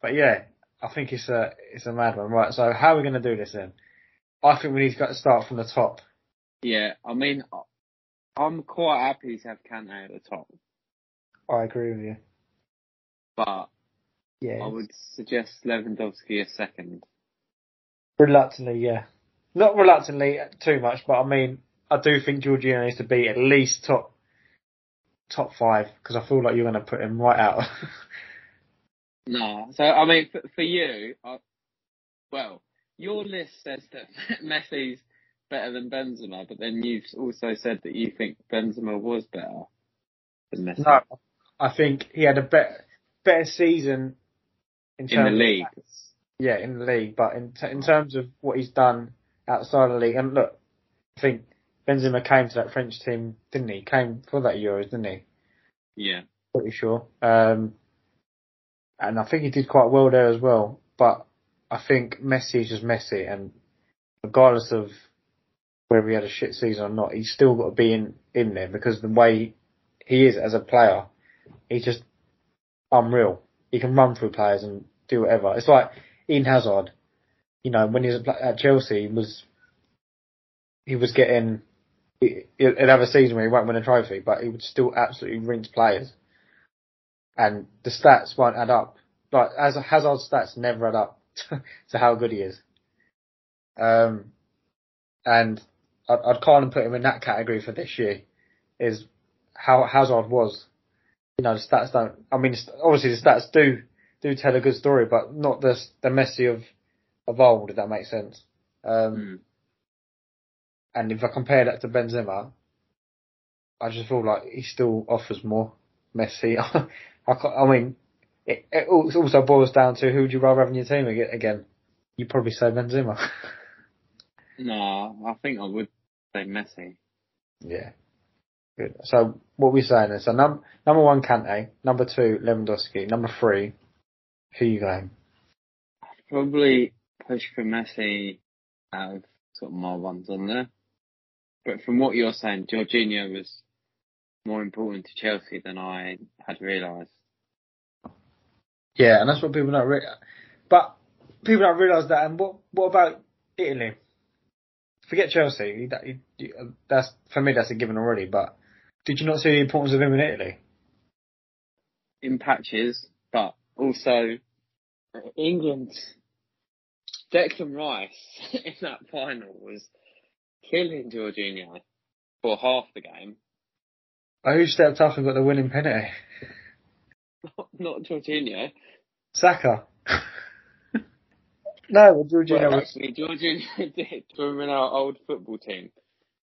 [SPEAKER 4] but yeah, I think it's a it's a mad one. Right, so how are we going to do this then? I think we need to start from the top.
[SPEAKER 1] Yeah, I mean, I'm quite happy to have Kante at the top,
[SPEAKER 4] I agree with you.
[SPEAKER 1] but
[SPEAKER 4] Yeah,
[SPEAKER 1] I would suggest Lewandowski a second.
[SPEAKER 4] reluctantly, yeah, not reluctantly too much, but I mean, I do think Jorginho needs to be at least top top five because I feel like you're going to put him right out.
[SPEAKER 1] No, so I mean, for, for you, I, well, your list says that Messi's better than Benzema, but then you've also said that you think Benzema was better than Messi
[SPEAKER 4] no, I think he had a better better season in,
[SPEAKER 1] in the
[SPEAKER 4] of
[SPEAKER 1] league.
[SPEAKER 4] yeah, in the league, but in t- in terms of what he's done outside of the league, and look, I think Benzema came to that French team, didn't he? Came for that Euros, didn't he?
[SPEAKER 1] Yeah,
[SPEAKER 4] Pretty sure. Um, and I think he did quite well there as well. But I think Messi is just Messi, and regardless of whether he had a shit season or not, he's still got to be in in there because the way he is as a player, he's just unreal. He can run through players and do whatever. It's like Eden Hazard. You know, when he was at Chelsea, he was he was getting he- he'd have a season where he won't win a trophy, but he would still absolutely rinse players. And the stats won't add up. Like as Hazard's stats never add up to how good he is. Um, and I'd, I'd kind of put him in that category for this year. Is how Hazard was. You know, the stats don't. I mean, obviously the stats do do tell a good story, but not the the Messi of of old. If that makes sense. Um,
[SPEAKER 1] Mm.
[SPEAKER 4] And if I compare that to Benzema, I just feel like he still offers more. Messi, I, I mean, it, it also boils down to who would you rather have in your team again? You probably say Benzema.
[SPEAKER 1] no, I think I would say Messi.
[SPEAKER 4] yeah, good. So what we're saying is, so num- number one Kante, number two Lewandowski, number three, who you going?
[SPEAKER 1] Probably push for Messi out of sort of my ones on there. But from what you're saying, Jorginho was more important to Chelsea than I had realised.
[SPEAKER 4] Yeah, and that's what people don't re- but people don't realise that. And what what about Italy? Forget Chelsea. That, you- you- that's for me. That's a given already. But did you not see the importance of him in Italy?
[SPEAKER 1] in patches, but also uh, England. Declan Rice in that final was killing Jorginho for half the game.
[SPEAKER 4] Oh, who stepped up and got the winning penalty?
[SPEAKER 1] Not, not Jorginho.
[SPEAKER 4] Saka. no, well, Jorginho
[SPEAKER 1] Well,
[SPEAKER 4] was.
[SPEAKER 1] actually, Jorginho did. From our old football team,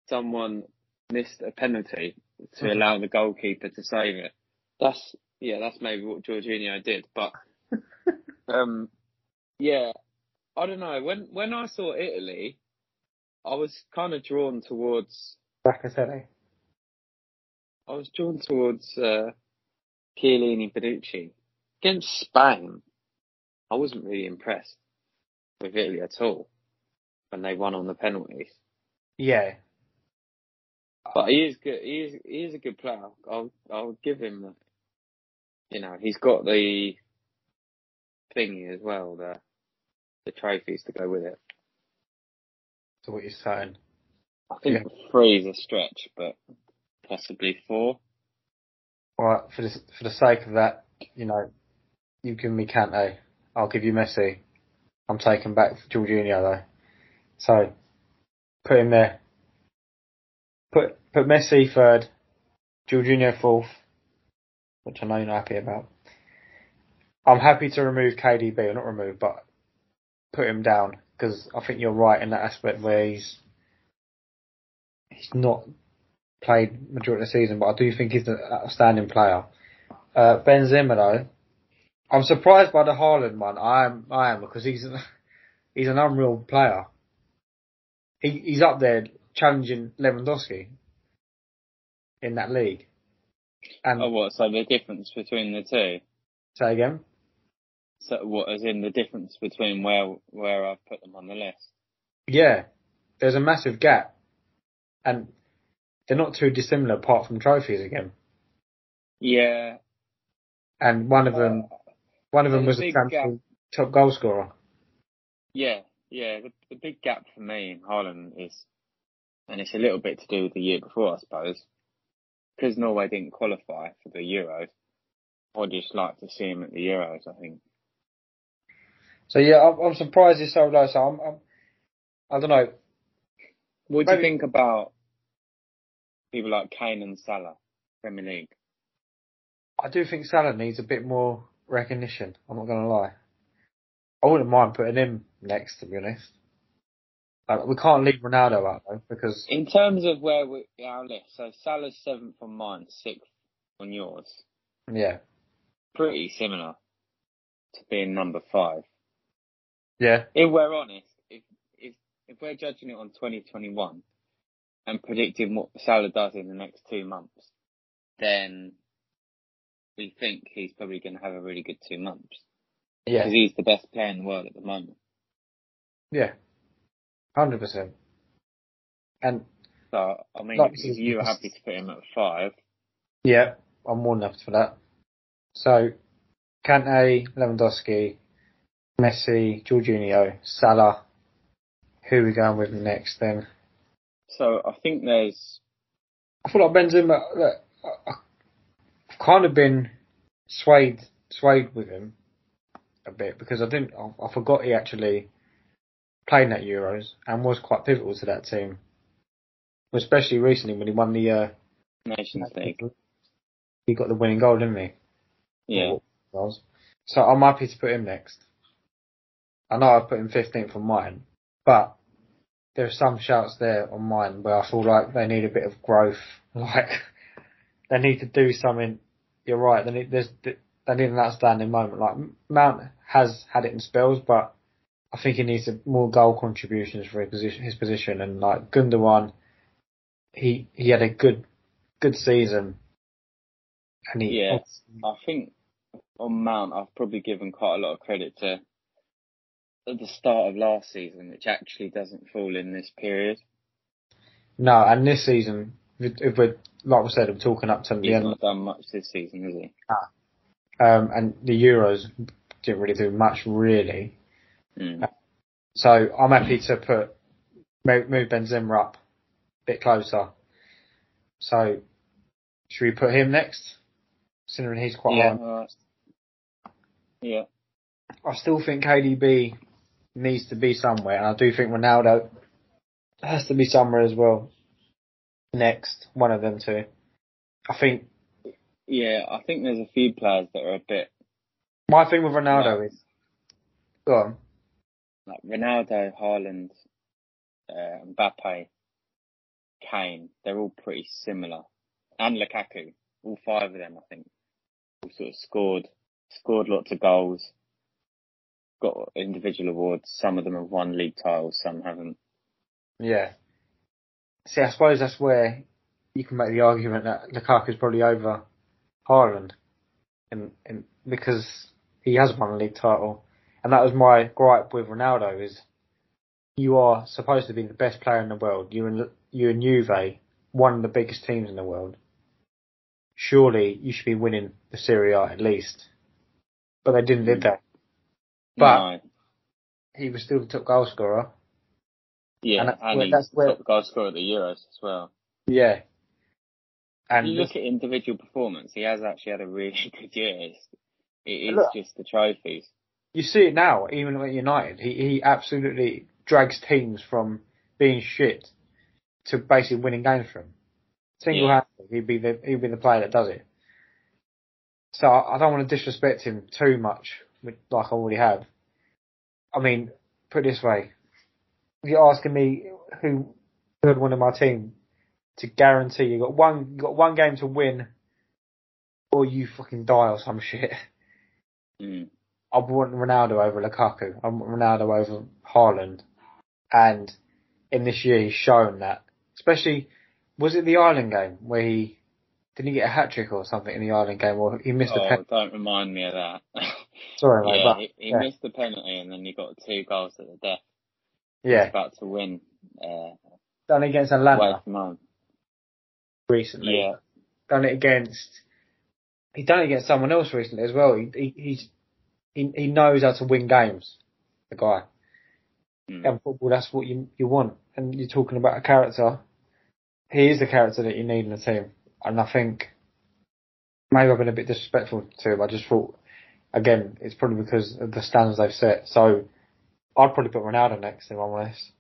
[SPEAKER 1] someone missed a penalty to
[SPEAKER 4] Mhm.
[SPEAKER 1] allow the goalkeeper to save it. That's yeah, that's maybe what Jorginho did. But um, yeah, I don't know. When when I saw Italy, I was kind of drawn towards.
[SPEAKER 4] Bacatelli.
[SPEAKER 1] I was drawn towards uh, Chiellini Bonucci against Spain. I wasn't really impressed with Italy at all when they won on the penalties.
[SPEAKER 4] Yeah.
[SPEAKER 1] But he is good. He is he is a good player. I'll I'll give him. The, you know, he's got the thingy as well. The the trophies to go with it.
[SPEAKER 4] So what you're saying?
[SPEAKER 1] I think three is a stretch, but possibly four.
[SPEAKER 4] Right, for the for the sake of that, you know, you give me Kante, I'll give you Messi. I'm taking back Jorginho though. So put him there. Put put Messi third, Jorginho fourth, which I know you're not happy about. I'm happy to remove KDB, or not remove, but put him down because I think you're right in that aspect where he's he's not played majority of the season, but I do think he's an outstanding player. Uh, Benzema though, I'm surprised by the Haaland one. I am, I am because he's he's an unreal player. He he's up there challenging Lewandowski in that league. And
[SPEAKER 1] Oh, what? So the difference between the two?
[SPEAKER 4] say again,
[SPEAKER 1] So what, as in the difference between where where I've put them on the list?
[SPEAKER 4] Yeah, there's a massive gap, and they're not too dissimilar apart from trophies again.
[SPEAKER 1] Yeah,
[SPEAKER 4] And one of them, uh, one of them was
[SPEAKER 1] a
[SPEAKER 4] a top goal scorer.
[SPEAKER 1] yeah, yeah. The, the big gap for me in Haaland is, and it's a little bit to do with the year before, I suppose, because Norway didn't qualify for the Euros. I'd just like to see him at the Euros. I think.
[SPEAKER 4] So yeah, I'm, I'm surprised he's so low. So I'm, I'm I don't know.
[SPEAKER 1] What do you think about people like Kane and Salah, Premier League?
[SPEAKER 4] I do think Salah needs a bit more recognition. I'm not gonna lie. I wouldn't mind putting him next, to be honest. Like, we can't leave Ronaldo out though because
[SPEAKER 1] In terms of where we our list, so Salah's seventh on mine, sixth on yours.
[SPEAKER 4] yeah,
[SPEAKER 1] Pretty similar to being number five.
[SPEAKER 4] Yeah,
[SPEAKER 1] If we're honest, if if if we're judging it on 2021 and predicting what Salah does in the next two months, then we think he's probably going to have a really good two months
[SPEAKER 4] yeah,
[SPEAKER 1] because he's the best player in the world at the moment.
[SPEAKER 4] yeah, hundred percent. And
[SPEAKER 1] So I mean,
[SPEAKER 4] Like,
[SPEAKER 1] if you were happy to put him at five,
[SPEAKER 4] yeah, I'm more than happy for that. So, Kante, Lewandowski, Messi, Jorginho, Salah. Who are we going with next then?
[SPEAKER 1] so I think there's
[SPEAKER 4] I feel like Benzema. Look, I've kind of been swayed swayed with him a bit because I didn't. I, I forgot he actually played in that Euros and was quite pivotal to that team, especially recently when he won the. Uh,
[SPEAKER 1] Nations League.
[SPEAKER 4] he got the winning goal, didn't he?
[SPEAKER 1] Yeah.
[SPEAKER 4] So I'm happy to put him next. I know I've put him 15th on mine, but there are some shouts there on mine where I feel like they need a bit of growth. Like they need to do something. You're right. They need there's they need an outstanding moment. Like Mount has had it in spells, but I think he needs more goal contributions for his position. His position and like Gundogan, he he had a good good season, and he
[SPEAKER 1] Yeah. I think on Mount, I've probably given quite a lot of credit to at the start of last season, which actually doesn't fall in this period.
[SPEAKER 4] No, and this season, if we're like we said, we're talking up to the
[SPEAKER 1] He's
[SPEAKER 4] end,
[SPEAKER 1] not done much this season, has he? Ah.
[SPEAKER 4] um, and the Euros didn't really do much really.
[SPEAKER 1] Mm.
[SPEAKER 4] So I'm happy to put move, Benzema up a bit closer. So should we put him next? Considering he's quite
[SPEAKER 1] Yeah.
[SPEAKER 4] high.
[SPEAKER 1] alright. Yeah.
[SPEAKER 4] I still think KDB needs to be somewhere, and I do think Ronaldo has to be somewhere as well. Next, one of them two. I think
[SPEAKER 1] Yeah, I think there's a few players that are a bit
[SPEAKER 4] my thing with Ronaldo is go on.
[SPEAKER 1] like Ronaldo, Haaland, uh, Mbappe, Kane. They're all pretty similar, and Lukaku. All five of them, I think, all sort of scored scored lots of goals. Got individual awards. Some of them have won league titles. Some haven't.
[SPEAKER 4] Yeah. See, I suppose that's where you can make the argument that Lukaku's probably over Haaland, and because he has won a league title, and that was my gripe with Ronaldo is you are supposed to be the best player in the world. You and you and Juve, one of the biggest teams in the world. Surely you should be winning the Serie A at least, but they didn't did that. But
[SPEAKER 1] no.
[SPEAKER 4] he was still the top goal scorer.
[SPEAKER 1] yeah,
[SPEAKER 4] and
[SPEAKER 1] and,
[SPEAKER 4] that's where-
[SPEAKER 1] he's
[SPEAKER 4] that's where-
[SPEAKER 1] top goal scorer at the Euros as well.
[SPEAKER 4] Yeah. And
[SPEAKER 1] if you look at individual performance, he has actually had a really good year. It's, it is
[SPEAKER 4] Look.
[SPEAKER 1] just the trophies.
[SPEAKER 4] You see it now, even at United. He he absolutely drags teams from being shit to basically winning games for him. Single handedly, he'd be the he'd be the player that does it. So I don't want to disrespect him too much, like I already have. I mean, put it this way: you're asking me who who would win in my team to guarantee you got one you got one game to win, or you fucking die or some shit.
[SPEAKER 1] Mm.
[SPEAKER 4] I want Ronaldo over Lukaku. I want Ronaldo over Haaland. And in this year, he's shown that. Especially, was it the Ireland game where he didn't he get a hat trick or something in the Ireland game, or he missed a
[SPEAKER 1] Oh,
[SPEAKER 4] pen?
[SPEAKER 1] don't remind me of that.
[SPEAKER 4] Sorry, mate,
[SPEAKER 1] yeah,
[SPEAKER 4] but
[SPEAKER 1] he, he
[SPEAKER 4] yeah.
[SPEAKER 1] missed the penalty and then he got two goals at the death.
[SPEAKER 4] yeah,
[SPEAKER 1] About to win uh,
[SPEAKER 4] done it against
[SPEAKER 1] Atalanta
[SPEAKER 4] recently.
[SPEAKER 1] Yeah,
[SPEAKER 4] Done it against. He done it against someone else recently as well. He, he he's he, he knows how to win games. The guy.
[SPEAKER 1] Mm.
[SPEAKER 4] And football, that's what you you want. And you're talking about a character. He is the character that you need in the team. And I think maybe I've been a bit disrespectful to him. I just thought, again, it's probably because of the standards they've set. So I'd probably put Ronaldo next, if I'm honest.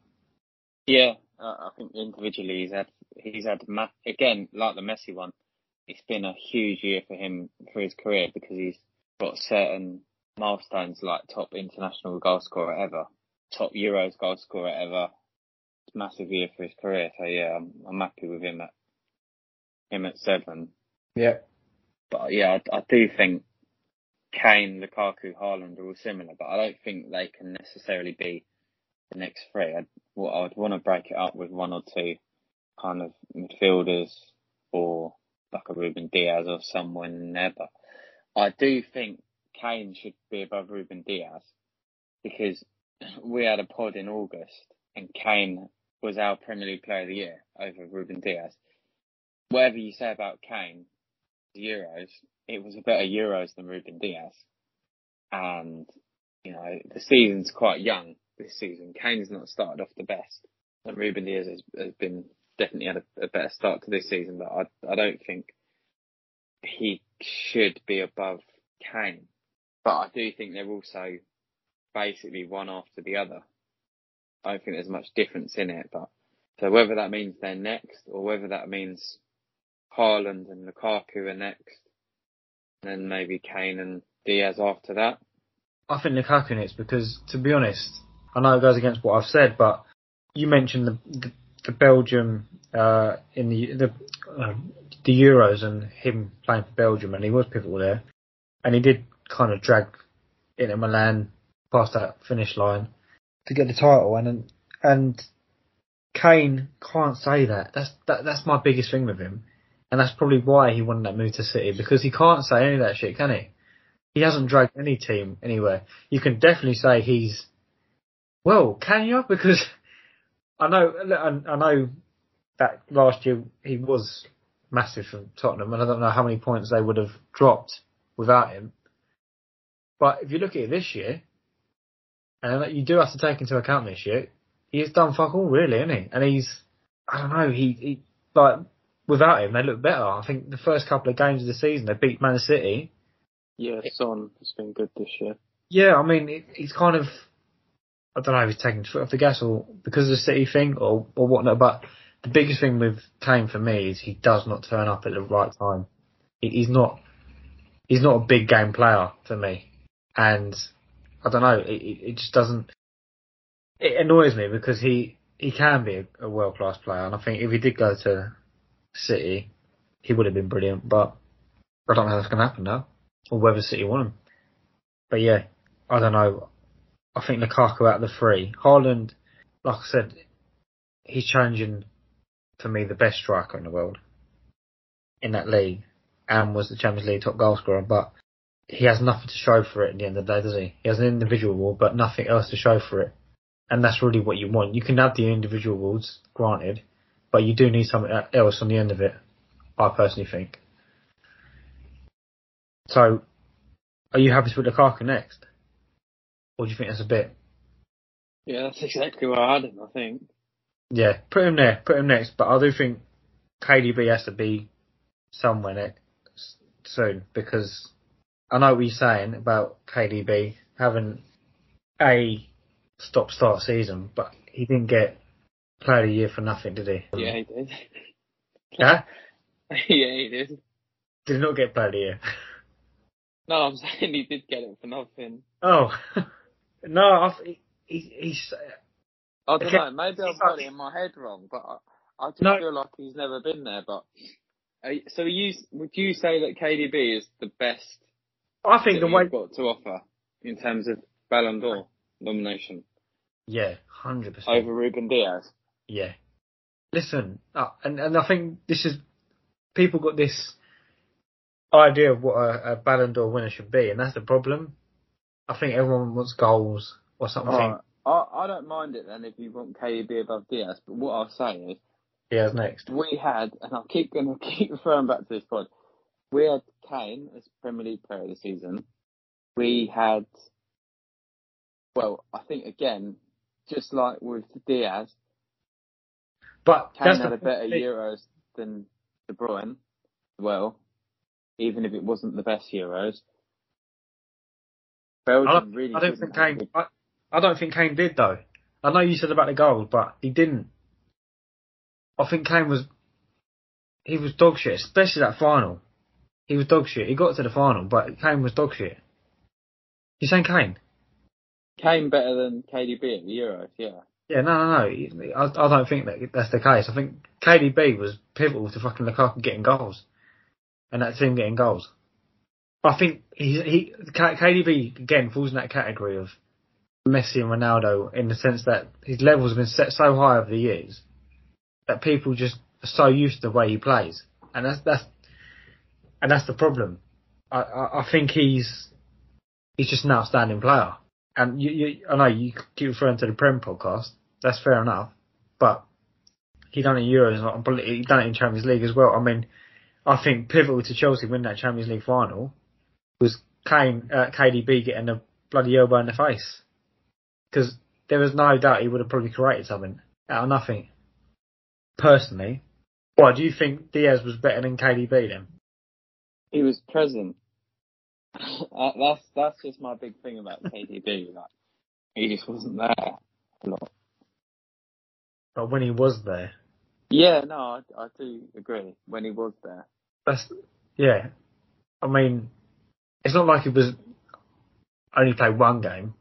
[SPEAKER 1] yeah. Uh, I think individually he's had he's had ma- again like the Messi one. It's been a huge year for him for his career because he's got certain milestones like top international goal scorer ever, top Euros goal scorer ever. It's a massive year for his career. So yeah, I'm, I'm happy with him at him at seven.
[SPEAKER 4] Yeah.
[SPEAKER 1] But yeah, I, I do think Kane, Lukaku, Haaland are all similar, but I don't think they can necessarily be the next three. I'd, well, I'd want to break it up with one or two kind of midfielders or like a Ruben Dias or someone there. But I do think Kane should be above Ruben Dias because we had a pod in August and Kane was our Premier League Player of the Year over Ruben Dias. Whatever you say about Kane, Euros, it was a better Euros than Ruben Dias. And, you know, the season's quite young this season. Kane's not started off the best. And Ruben Dias has, has been definitely had a, a better start to this season, but I, I don't think he should be above Kane. But I do think they're also basically one after the other. I don't think there's much difference in it, but so whether that means they're next or whether that means Haaland and Lukaku are next, and then maybe Kane and Dias after that.
[SPEAKER 4] I think Lukaku next because, to be honest, I know it goes against what I've said, but you mentioned the the, the Belgium uh, in the the uh, the Euros and him playing for Belgium, and he was pivotal there, and he did kind of drag Inter Milan past that finish line to get the title, and and Kane can't say that. That's that, that's my biggest thing with him, and that's probably why he wanted that move to City because he can't say any of that shit, can he? He hasn't dragged any team anywhere. You can definitely say he's well, can you? Because I know I know that last year he was massive for Tottenham, and I don't know how many points they would have dropped without him. But if you look at it this year, and you do have to take into account this year, he's done fuck all really, isn't he? And he's, I don't know, he, he like without him they look better. I think the first couple of games of the season they beat Man City.
[SPEAKER 1] Yeah, Son has been good this year.
[SPEAKER 4] Yeah, I mean it, he's kind of, I don't know if he's taking his foot off the gas or because of the City thing or or whatnot. But the biggest thing with Kane for me is he does not turn up at the right time. He, he's not, he's not a big game player for me, and I don't know. It, it it just doesn't. It annoys me because he he can be a, a world class player, and I think if he did go to City, he would have been brilliant. But I don't know how that's going to happen now, or whether City want him. But yeah, I don't know. I think Lukaku out of the three, Haaland, like I said, he's challenging for me the best striker in the world in that league, and was the Champions League top goal scorer. But he has nothing to show for it at the end of the day, does he? He has an individual award, but nothing else to show for it. And that's really what you want. You can have the individual awards, granted, but you do need something else on the end of it. I personally think. So, are you happy to put Lukaku next, or do you think that's a bit?
[SPEAKER 1] Yeah, that's exactly where I had him, I think.
[SPEAKER 4] Yeah, put him there, put him next. But I do think KDB has to be somewhere next soon because I know what you're saying about KDB having a stop-start season, but he didn't get Player of the Year for nothing, did he?
[SPEAKER 1] Yeah, he did.
[SPEAKER 4] Huh?
[SPEAKER 1] yeah, he did.
[SPEAKER 4] Did he not get Player of the Year?
[SPEAKER 1] No, I'm saying he did get it for nothing.
[SPEAKER 4] Oh, no, I, he, he, he's
[SPEAKER 1] I don't know, maybe I've got it in my head wrong, but I, I just
[SPEAKER 4] No.
[SPEAKER 1] feel like he's never been there. But you- so, you would you say that KDB is the best
[SPEAKER 4] I think the way
[SPEAKER 1] got to offer in terms of Ballon d'Or nomination
[SPEAKER 4] yeah, hundred percent.
[SPEAKER 1] over Ruben Dias?
[SPEAKER 4] Yeah. Listen, uh, and and I think this is people got this idea of what a, a Ballon d'Or winner should be, and that's the problem. I think everyone wants goals or something.
[SPEAKER 1] Alright, I, I don't mind it then if you want KDB above Dias, but what I'll say is
[SPEAKER 4] Dias next.
[SPEAKER 1] we had, and I'll keep going to keep referring back to this pod. We had Kane as Premier League Player of the season. We had, well, I think again, just like with Dias,
[SPEAKER 4] But
[SPEAKER 1] Kane
[SPEAKER 4] that's
[SPEAKER 1] had
[SPEAKER 4] the
[SPEAKER 1] a better
[SPEAKER 4] thing.
[SPEAKER 1] Euros than De Bruyne. Well, even if it wasn't the best Euros.
[SPEAKER 4] I
[SPEAKER 1] Belgium
[SPEAKER 4] don't,
[SPEAKER 1] really
[SPEAKER 4] I don't think Kane. I, I don't think Kane did though. I know you said about the goals, but he didn't. I think Kane was. He was dog shit, especially that final. He was dog shit. He got to the final, but Kane was dog shit. You saying Kane?
[SPEAKER 1] Kane better than KDB at the Euros, yeah.
[SPEAKER 4] Yeah, no, no, no. I, I don't think that that's the case. I think KDB was pivotal to fucking Lukaku getting goals, and that team getting goals. I think he, he KDB again falls in that category of Messi and Ronaldo in the sense that his levels have been set so high over the years that people just are so used to the way he plays, and that's that's and that's the problem. I, I, I think he's he's just an outstanding player. And you, you, I know you keep referring to the Prem podcast. That's fair enough, but he done it in Euros. He done it in Champions League as well. I mean, I think pivotal to Chelsea winning that Champions League final was Kane, uh, KDB getting a bloody elbow in the face because there was no doubt he would have probably created something out of nothing. Personally, why do you think Dias was better than KDB then?
[SPEAKER 1] He was present. That's that's just my big thing about KDB. Like he just wasn't there a lot.
[SPEAKER 4] But when he was there,
[SPEAKER 1] Yeah, no, I, I do agree. When he was there,
[SPEAKER 4] That's yeah. I mean, it's not like he was only played one game.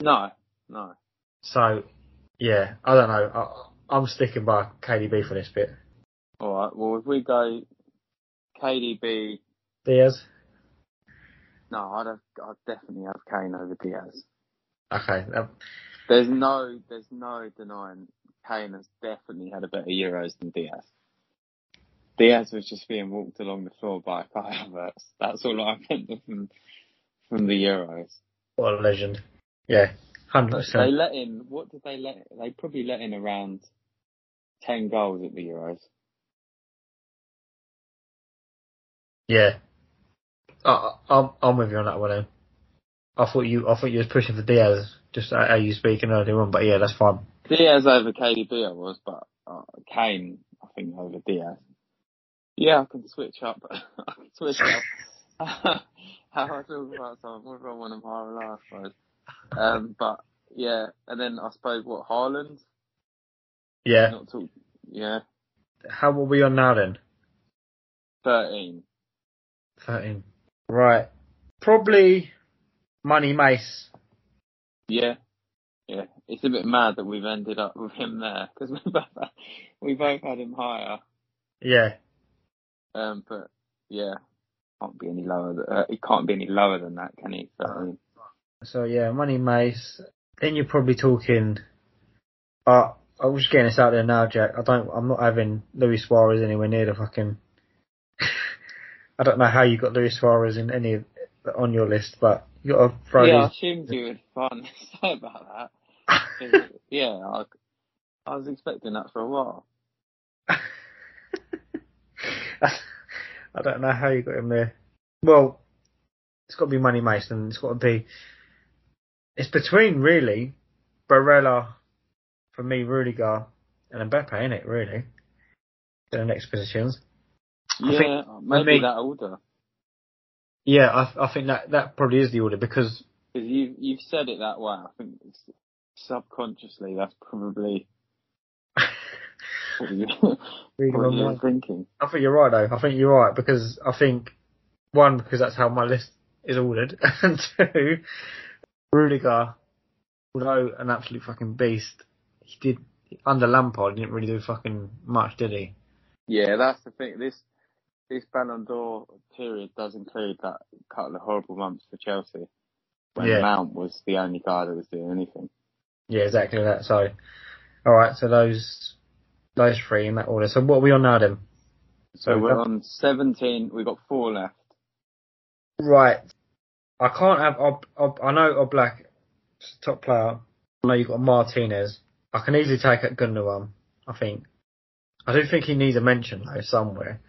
[SPEAKER 1] no, no.
[SPEAKER 4] So yeah, I don't know. I, I'm sticking by KDB for this bit.
[SPEAKER 1] All right. Well, if we go KDB,
[SPEAKER 4] Dias.
[SPEAKER 1] No, I'd have, I'd definitely have Kane over Dias.
[SPEAKER 4] Okay. uh,
[SPEAKER 1] There's no, there's no denying Kane has definitely had a better Euros than Dias. Dias was just being walked along the floor by Kai Havertz. That's all I remember from from the Euros.
[SPEAKER 4] What a legend. Yeah, hundred
[SPEAKER 1] But they
[SPEAKER 4] percent.
[SPEAKER 1] let in. What did they let? They probably let in around ten goals at the Euros.
[SPEAKER 4] Yeah. I, I'm I'm with you on that one. Then. I thought you I thought you was pushing for Dias just how you speaking earlier on, but yeah, that's fine.
[SPEAKER 1] Dias over KDB I was, but uh, Kane I think over Dias. Yeah, I can switch up. I can switch up. How I talk about something, whether I want or low, I suppose. Um, but yeah, and then I suppose what Haaland.
[SPEAKER 4] Yeah.
[SPEAKER 1] Not talk. Yeah,
[SPEAKER 4] How are we on now then?
[SPEAKER 1] thirteen.
[SPEAKER 4] Thirteen. Right. Probably Money Mace.
[SPEAKER 1] Yeah, yeah. It's a bit mad that we've ended up with him there because we both we both had him higher.
[SPEAKER 4] Yeah.
[SPEAKER 1] Um, but yeah, can't be any lower. Than, uh, he can't be any lower than that, can he? So,
[SPEAKER 4] So yeah, Money Mace. Then you're probably talking. Uh, I was just getting this out there now, Jack. I don't. I'm not having Luis Suarez anywhere near the fucking. I don't know how you got Luis Suarez in any of, on your list, but you got to throw
[SPEAKER 1] yeah, I assumed you would find say about that. yeah, I, I was expecting that for a while.
[SPEAKER 4] I don't know how you got him there. Well, it's got to be Money Mason. It's got to be. It's between really, Barella, for me, Rudiger, and Mbappe, ain't it? Really, in the next positions.
[SPEAKER 1] Yeah, maybe
[SPEAKER 4] me-
[SPEAKER 1] that order
[SPEAKER 4] Yeah, I, I think that that probably is the order because
[SPEAKER 1] because you you've said it that way. I think it's, subconsciously that's probably what you
[SPEAKER 4] Reading
[SPEAKER 1] what
[SPEAKER 4] my
[SPEAKER 1] you're thinking.
[SPEAKER 4] I think you're right though. I think you're right because I think one because that's how my list is ordered, and two, Rudiger, although an absolute fucking beast, he did under Lampard he didn't really do fucking much, did he?
[SPEAKER 1] Yeah, that's the thing. This this Ballon d'Or period does include that couple of horrible months for Chelsea when
[SPEAKER 4] Yeah.
[SPEAKER 1] Mount was the only guy that was doing anything.
[SPEAKER 4] Yeah, exactly that. So, all right, so those those three in that order. So what are we on now then?
[SPEAKER 1] So
[SPEAKER 4] we've
[SPEAKER 1] we're
[SPEAKER 4] got-
[SPEAKER 1] on 17. We've got four left.
[SPEAKER 4] Right. I can't have. Ob, Ob, I know Oblak, top player. I know you've got Martinez. I can easily take at Gundogan. I think. I do think he needs a mention though somewhere.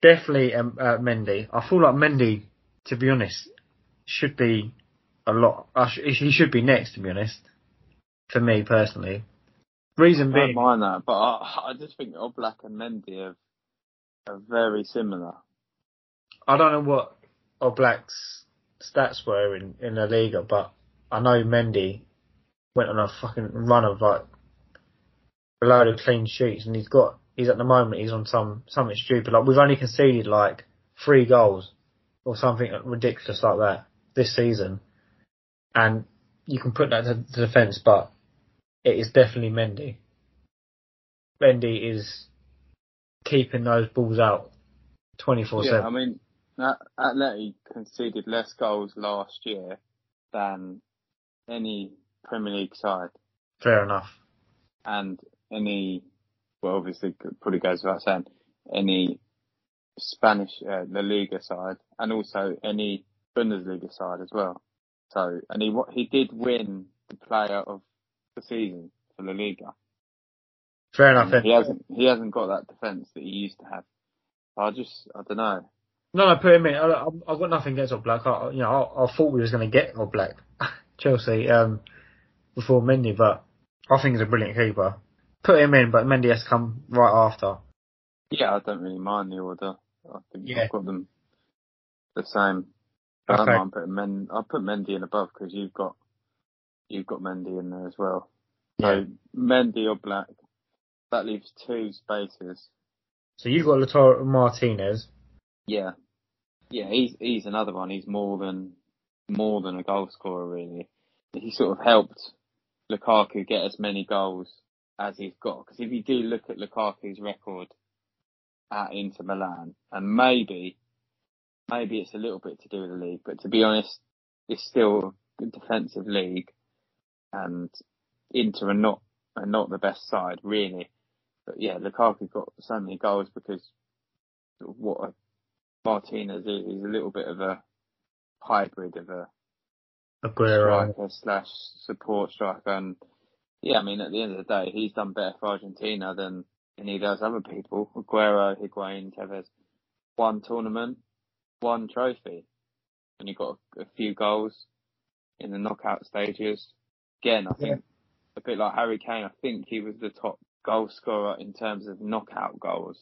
[SPEAKER 4] Definitely um, uh, Mendy. I feel like Mendy, to be honest, should be a lot. I sh- he should be next, to be honest. For me personally, reason
[SPEAKER 1] I don't mind that, but I, I just think Oblak and Mendy are, are very similar.
[SPEAKER 4] I don't know what Oblak's stats were in in La Liga, but I know Mendy went on a fucking run of like a load of clean sheets, and he's got he's at the moment he's on some something stupid. Like we've only conceded like three goals or something ridiculous like that this season, and you can put that to, the defence, but it is definitely Mendy. Mendy is keeping those balls out twenty four
[SPEAKER 1] Yeah, I mean, At- Atleti conceded less goals last year than any Premier League side
[SPEAKER 4] Fair enough.
[SPEAKER 1] and any, well, obviously, it probably goes without saying, any Spanish uh, La Liga side and also any Bundesliga side as well. So, and he he did win the player of the season for La Liga.
[SPEAKER 4] Fair enough.
[SPEAKER 1] And he hasn't he hasn't got that defence that he used to have. I just I don't know.
[SPEAKER 4] No, no, put him in. I, I've got nothing against Oblak. I, you know, I, I thought we was going to get Oblak, Chelsea, um, before Mendy, but I think he's a brilliant keeper. Put him in, but Mendy has to come right after.
[SPEAKER 1] Yeah, I don't really mind the order. I think
[SPEAKER 4] Yeah.
[SPEAKER 1] I've got them the same. I don't
[SPEAKER 4] Okay.
[SPEAKER 1] mind putting Men. I'll put Mendy in above because you've got you've got Mendy in there as well.
[SPEAKER 4] Yeah.
[SPEAKER 1] So Mendy or Black, that leaves two spaces.
[SPEAKER 4] So you've got Lautaro Martinez.
[SPEAKER 1] Yeah, yeah, he's he's another one. He's more than more than a goal scorer really. He sort of helped Lukaku get as many goals as he's got. Because if you do look at Lukaku's record at Inter Milan, and maybe maybe it's a little bit to do with the league, but to be honest, it's still a defensive league, and Inter are not are not the best side really. But yeah, Lukaku got so many goals because what a Martinez is. He's a little bit of a hybrid of a
[SPEAKER 4] Aguero.
[SPEAKER 1] striker slash support striker. And yeah, I mean, at the end of the day, he's done better for Argentina than any of those other people. Aguero, Higuain, Tevez, one tournament, one trophy, and he got a, a few goals in the knockout stages. Again, I think a bit like Harry Kane, I think he was the top goal scorer in terms of knockout goals.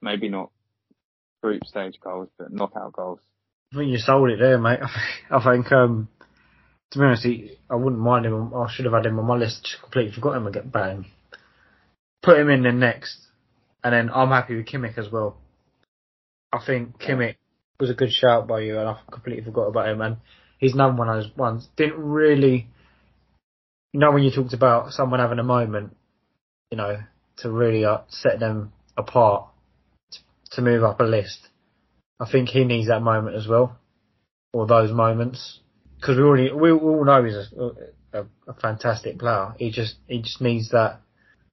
[SPEAKER 1] Maybe not group stage goals, but knockout goals.
[SPEAKER 4] I think you sold it there, mate. I think, um, to be honest, he, I wouldn't mind him. I should have had him on my list. Just completely forgot him again. Bang. Put him in the next, and then I'm happy with Kimmich as well. I think Kimmich was a good shout by you, and I completely forgot about him. And he's another one of those ones. Didn't really, you know, when you talked about someone having a moment, you know, to really uh, set them apart, to, to move up a list. I think he needs that moment as well, or those moments, because we already we all know he's a, a, a fantastic player. He just he just needs that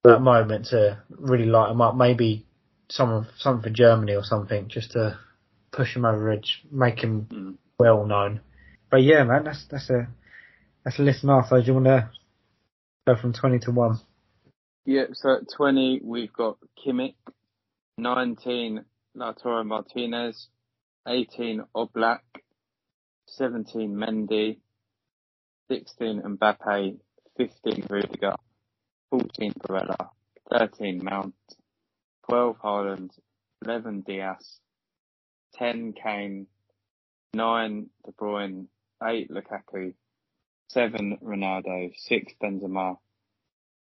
[SPEAKER 4] that moment to really light him up. Maybe someone something for Germany or something, just to push him over edge, make him
[SPEAKER 1] Mm.
[SPEAKER 4] well known. But yeah, man, that's that's a that's a list now. So do you want to go from twenty to one?
[SPEAKER 1] Yeah, so at 20, we've got Kimmich, 19, Lautaro Martinez, 18, Oblak, 17, Mendy, 16, Mbappe, 15, Rudiger, 14, Barella, 13, Mount, 12, Haaland, 11, Dias, 10, Kane, 9, De Bruyne, 8, Lukaku, 7, Ronaldo, 6, Benzema,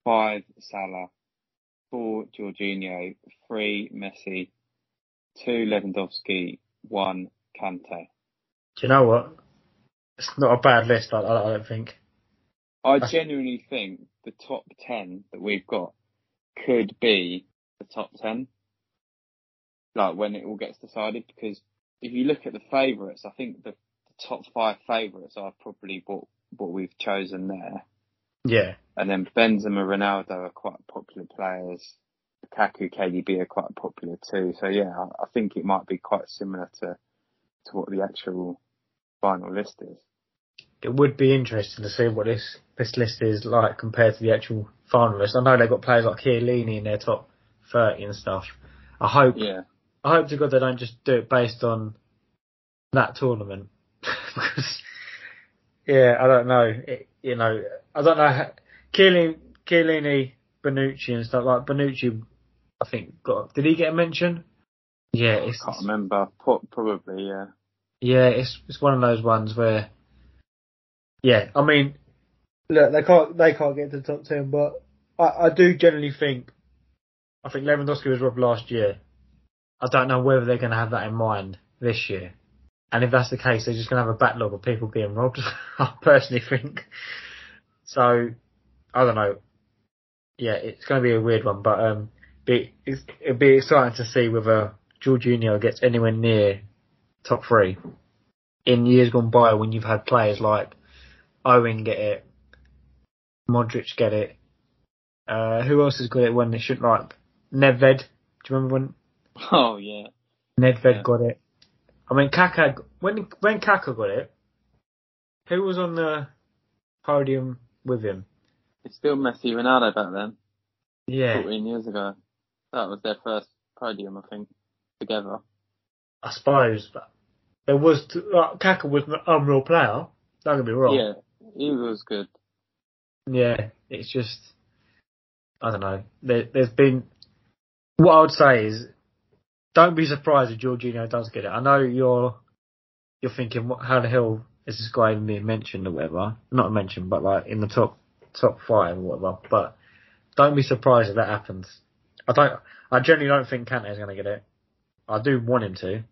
[SPEAKER 1] five Salah, four Jorginho, three Messi, two Lewandowski, one Kante.
[SPEAKER 4] Do you know what? It's not a bad list. I, I don't think.
[SPEAKER 1] I genuinely think the top ten that we've got could be the top ten. Like when it all gets decided, because if you look at the favourites, I think the, the top five favourites are probably what what we've chosen there.
[SPEAKER 4] Yeah,
[SPEAKER 1] And then Benzema, Ronaldo are quite popular players. Lukaku, KDB are quite popular too. So yeah, I, I think it might be quite similar to to what the actual final list is.
[SPEAKER 4] It would be interesting to see what this this list is like compared to the actual final list. I know they've got players like Chiellini in their top thirty and stuff. I hope
[SPEAKER 1] Yeah.
[SPEAKER 4] I hope to God they don't just do it based on that tournament. because, yeah, I don't know. It, you know, I don't know. how- Chiellini, Chiellini, Bonucci and stuff like Bonucci. I think got. Did he get a mention? Yeah, it's
[SPEAKER 1] Can't remember. Probably, yeah.
[SPEAKER 4] Yeah, it's it's one of those ones where. Yeah, I mean, look, they can't they can't get to the top ten, but I, I do generally think. I think Lewandowski was robbed last year. I don't know whether they're going to have that in mind this year. And if that's the case, they're just going to have a backlog of people being robbed. I personally think. So, I don't know. Yeah, it's going to be a weird one, but um, be it'll be exciting to see whether Jorginho gets anywhere near top three in years gone by when you've had players like Owen get it, Modric get it. Uh, who else has got it when they shouldn't like Nedved? Do you remember when
[SPEAKER 1] Oh, yeah.
[SPEAKER 4] Nedved
[SPEAKER 1] Yeah.
[SPEAKER 4] got it. I mean, Kaká when when Kaká got it, who was on the podium with him?
[SPEAKER 1] It's still Messi Ronaldo back then,
[SPEAKER 4] Yeah,
[SPEAKER 1] 14 years ago. That was their first podium, I think, together.
[SPEAKER 4] I suppose, but there was like, Kaká was an unreal player. Don't get me wrong.
[SPEAKER 1] Yeah, he was good.
[SPEAKER 4] Yeah, it's just I don't know. There, there's been what I would say is don't be surprised if Jorginho does get it. I know you're you're thinking what, how the hell is this guy even being mentioned or whatever? Not mentioned, but like in the top top five or whatever. But don't be surprised if that happens. I don't. I generally don't think Kante is going to get it. I do want him to.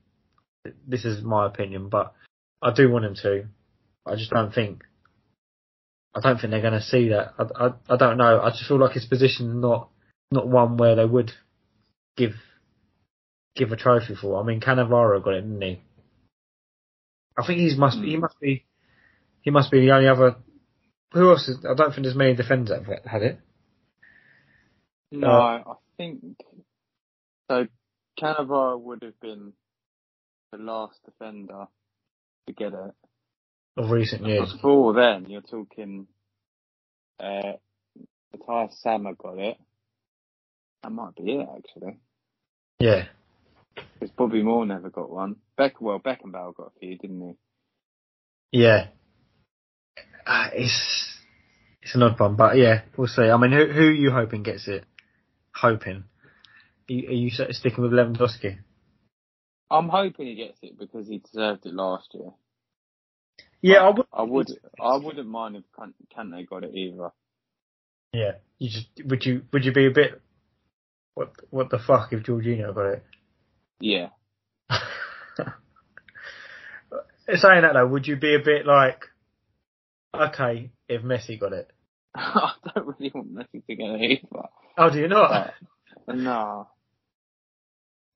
[SPEAKER 4] This is my opinion, but I do want him to. I just don't think I don't think they're going to see that. I, I, I don't know. I just feel like his position is not not one where they would give give a trophy for. I mean, Cannavaro got it, didn't he? I think he's must he must be he must be the only other. Who else? Is, I don't think there's many defenders that have had it.
[SPEAKER 1] No,
[SPEAKER 4] Uh,
[SPEAKER 1] I think so. Cannavaro would have been the last defender to get it.
[SPEAKER 4] Of recent years,
[SPEAKER 1] Before then, you're talking. Uh, Matthias Sammer got it. That might be it actually.
[SPEAKER 4] yeah,
[SPEAKER 1] Because Bobby Moore never got one. Beck, well, Beckenbauer got a few, didn't he?
[SPEAKER 4] yeah. Uh, it's it's an odd one, but yeah, we'll see. I mean, who who are you hoping gets it? Hoping. Are you, are you sticking with Lewandowski?
[SPEAKER 1] I'm hoping he gets it because he deserved it last year.
[SPEAKER 4] Yeah, I would.
[SPEAKER 1] I would. I wouldn't mind if Kan- Kante got it either.
[SPEAKER 4] Yeah, you just would you would you be a bit what what the fuck if Jorginho got it?
[SPEAKER 1] Yeah.
[SPEAKER 4] Saying that though, would you be a bit like okay if Messi got it?
[SPEAKER 1] I don't really want Messi to get it either.
[SPEAKER 4] Oh, do you not?
[SPEAKER 1] Uh, no,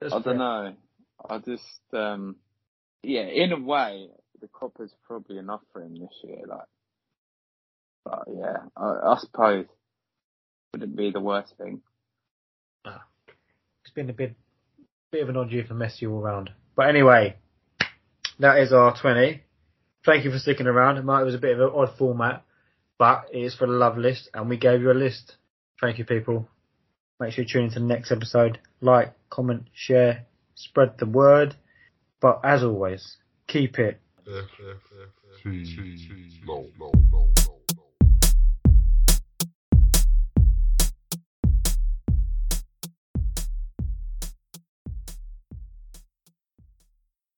[SPEAKER 4] That's
[SPEAKER 1] I
[SPEAKER 4] fair.
[SPEAKER 1] don't know. I just, um, yeah, in a way, the Copa's probably enough for him this year. Like, but yeah, I, I suppose wouldn't be the worst thing.
[SPEAKER 4] It's been a bit bit of an odd year for Messi all round. But anyway, that is our twenty. Thank you for sticking around. It it was a bit of an odd format, but it is for the love list, and we gave you a list. Thank you, people. Make sure you tune into the next episode. Like, comment, share, spread the word. But as always, keep it
[SPEAKER 3] F, T, T,